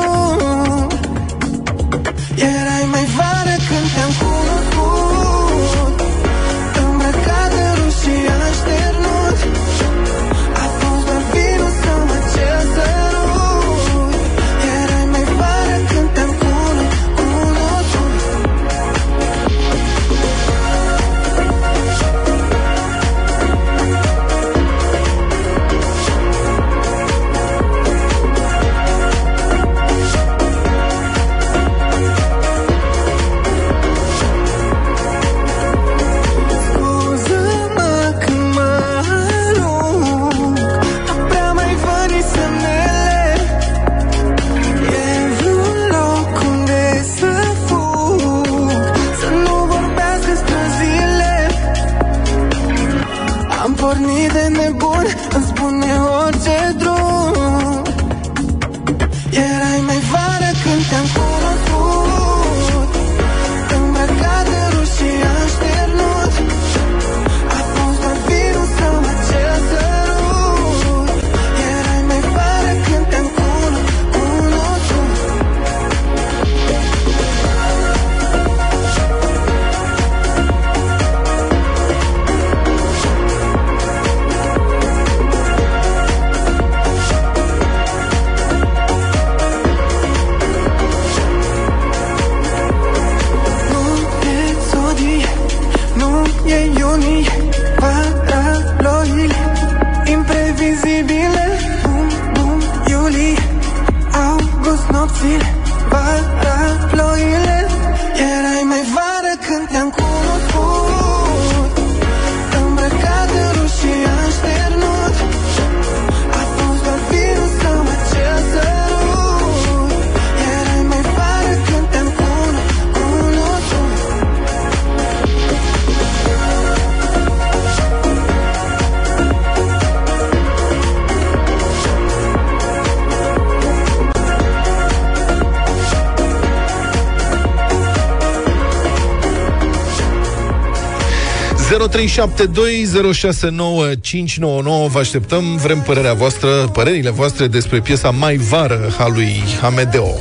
Vă așteptăm, vrem părerea voastră, părerile voastre despre piesa Mai vară a lui Amedeo.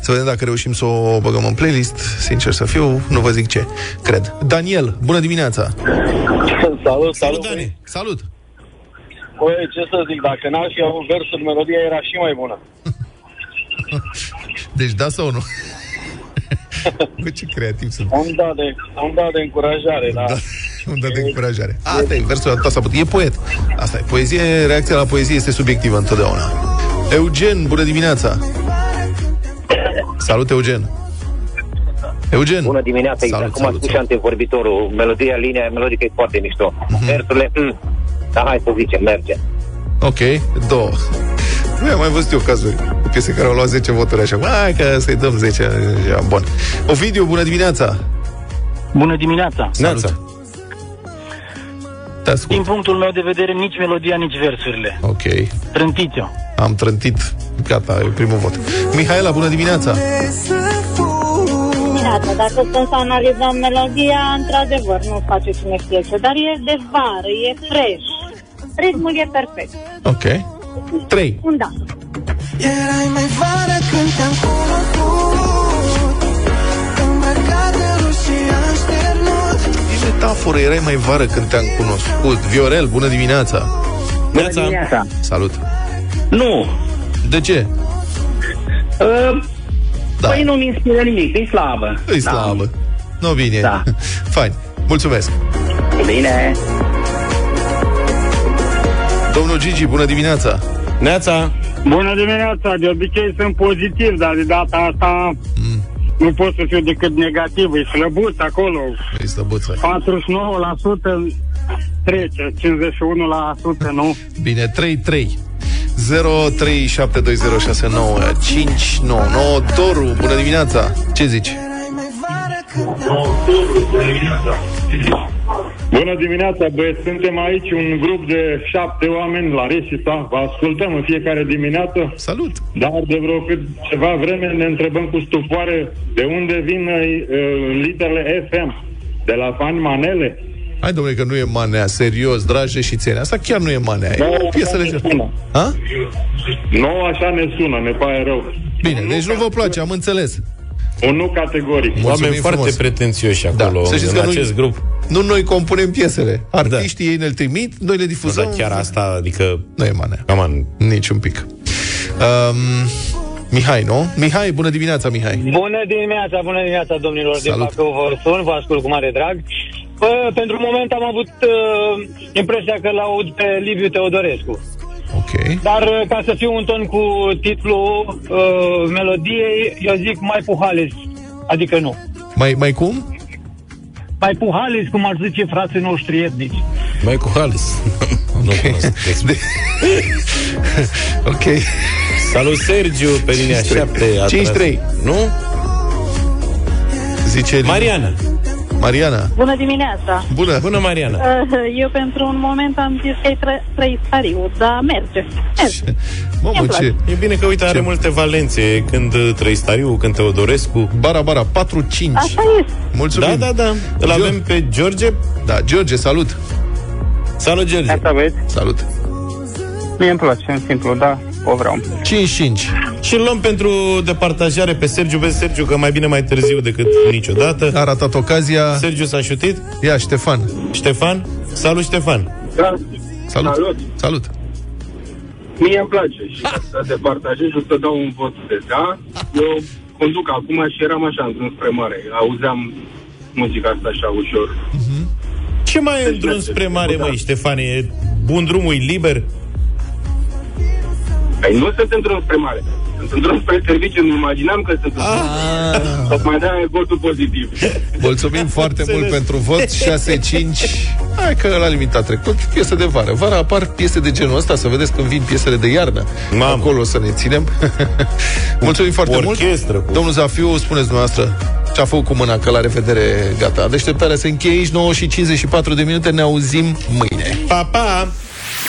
Să vedem dacă reușim să o băgăm în playlist. Sincer să fiu, nu vă zic ce. Cred. Daniel, bună dimineața! Salut, Salut, Dani. Salut! Păi, ce să zic, dacă n-aș fi avut versul, melodia era și mai bună. *laughs* Deci da sau nu? *laughs* Bă, ce creativ sunt. Un da de, un da de încurajare, da. Da, un dat de încurajare. Asta e versul ta s E poet. Asta e. Poezie, reacția la poezie este subiectivă întotdeauna. Eugen, bună dimineața! Salut, Eugen! Eugen! Bună dimineața, exact Salut, cum a salut, spus și salut. antevorbitorul, melodia, linia melodică e foarte mișto. Mhm. Versurile, mm, da, hai să zicem, merge. Ok, două. Nu am mai văzut eu cazuri cu piese care au luat 10 voturi așa. Hai că să-i dăm 10. Așa, Bun. Ovidiu, bună dimineața! Bună dimineața! Neața. Te ascult. Din punctul meu de vedere, nici melodia, nici versurile. Ok. Trântiți-o. Am trântit. Gata, e primul vot. Mihaela, bună dimineața! dimineața. Dacă stăm să analizăm melodia, într-adevăr, nu face cine știe ce, dar e de vară, e fresh. Ritmul e perfect. Ok. 3. Un da. Erai mai vară când te-am cunoscut Îmbrăcat de roșu și așternut E metaforă, erai mai vară când te-am cunoscut. Viorel, bună dimineața! Bună dimineața! Salut! Nu! De ce? Uh, Da. Păi nu-mi inspiră nimic, e slabă. E slabă. Nu bine. Da. *laughs* Fain. Mulțumesc. Bine! Domnul Gigi, bună dimineața! Neața! Bună dimineața, de obicei sunt pozitiv, dar de data asta Mm. Nu pot să fiu decât negativ, e slăbuț acolo. E slăbuță. 49% trece, 51% nu. Bine, 3-3. 0372069599 Doru, bună dimineața! Ce zici? Bună dimineața, băieți, suntem aici un grup de șapte oameni la Resita, vă ascultăm în fiecare dimineață. Salut! Dar de vreo cât ceva vreme ne întrebăm cu stupoare de unde vin uh, literele FM, de la Fan Manele. Hai, domnule, că nu e manea, serios, dragi și țene. Asta chiar nu e manea, e o piesă lejeră. Ha? Nu așa ne sună, ne pare rău. Bine, deci nu vă place, am înțeles. Un nu categoric. Oameni foarte frumos. pretențioși acolo, Da, să știți în că nu- acest grup. Nu noi compunem piesele. Artiștii ei ne-l trimit, noi le Nu, difuzăm. dar chiar asta, adică... Nu e manea. Come on. Nici un pic. Um, Mihai, nu? Mihai, bună dimineața, Mihai. Bună dimineața, bună dimineața, domnilor din Salut. Bacău, vă sun, vă ascult cu mare drag. Bă, pentru moment am avut uh, impresia că l-aud pe Liviu Teodorescu. Ok. Dar uh, ca să fiu un ton cu titlul uh, melodiei, eu zic mai puhales, adică nu. Mai, mai cum? Mai puhales, cum ar zice frații noștri etnici. Mai cu Halis. *laughs* Nu cunosc. *laughs* De... *laughs* ok. Salut, Sergiu, pe linia 5-3. 7. a 5-3. tras- Nu? Zice Mariana. Mariana. Bună dimineața! Bună. Bună, Mariana. Uh, Eu pentru un moment am zis că e tre- trei stariu, dar merge. merge. Mamă, Îmi place. ce... E bine că, uite, are Ce? multe valențe. Când uh, Trăistariu, când Teodorescu. Bara, bara, 4-5. Așa este. Mulțumim. Da, da, da. Îl Geo- avem pe George. Da, George, salut. Salut, George. Asta băieți, Salut. mie îmi place, în simplu, da, o vreau. 5-5. Și îl luăm pentru departajare pe Sergiu. Vezi, Sergiu, că mai bine mai târziu decât niciodată. A ratat ocazia. Sergiu s-a șutit. Ia, Ștefan. Ștefan? Salut, Ștefan. Da, Salut. Salut. Salut. mie îmi place și să te partajez și o să dau un vot de da. Eu conduc acum și eram așa în drum spre mare. Auzeam muzica asta așa ușor. Ce mai e în drum spre mare, măi, Ștefan? E bun drumul, e liber? Păi nu sunt în drum spre mare. Sunt în drum spre serviciu, îmi imaginam că sunt în drum spre mare. Tocmai de-aia e votul pozitiv. Mulțumim foarte Înțeles. mult pentru vot *laughs* 6-5 Hai că la limita trecut Piese de vară Vara apar piese de genul ăsta Să vedeți când vin piesele de iarnă Mamă. Acolo o să ne ținem *laughs* Mulțumim foarte orchestră mult cu- Domnul Zafiu, spuneți dumneavoastră ce a făcut cu mâna, că la revedere, gata. Deșteptarea se încheie aici, 9 și 54 de minute, ne auzim mâine. Pa, pa!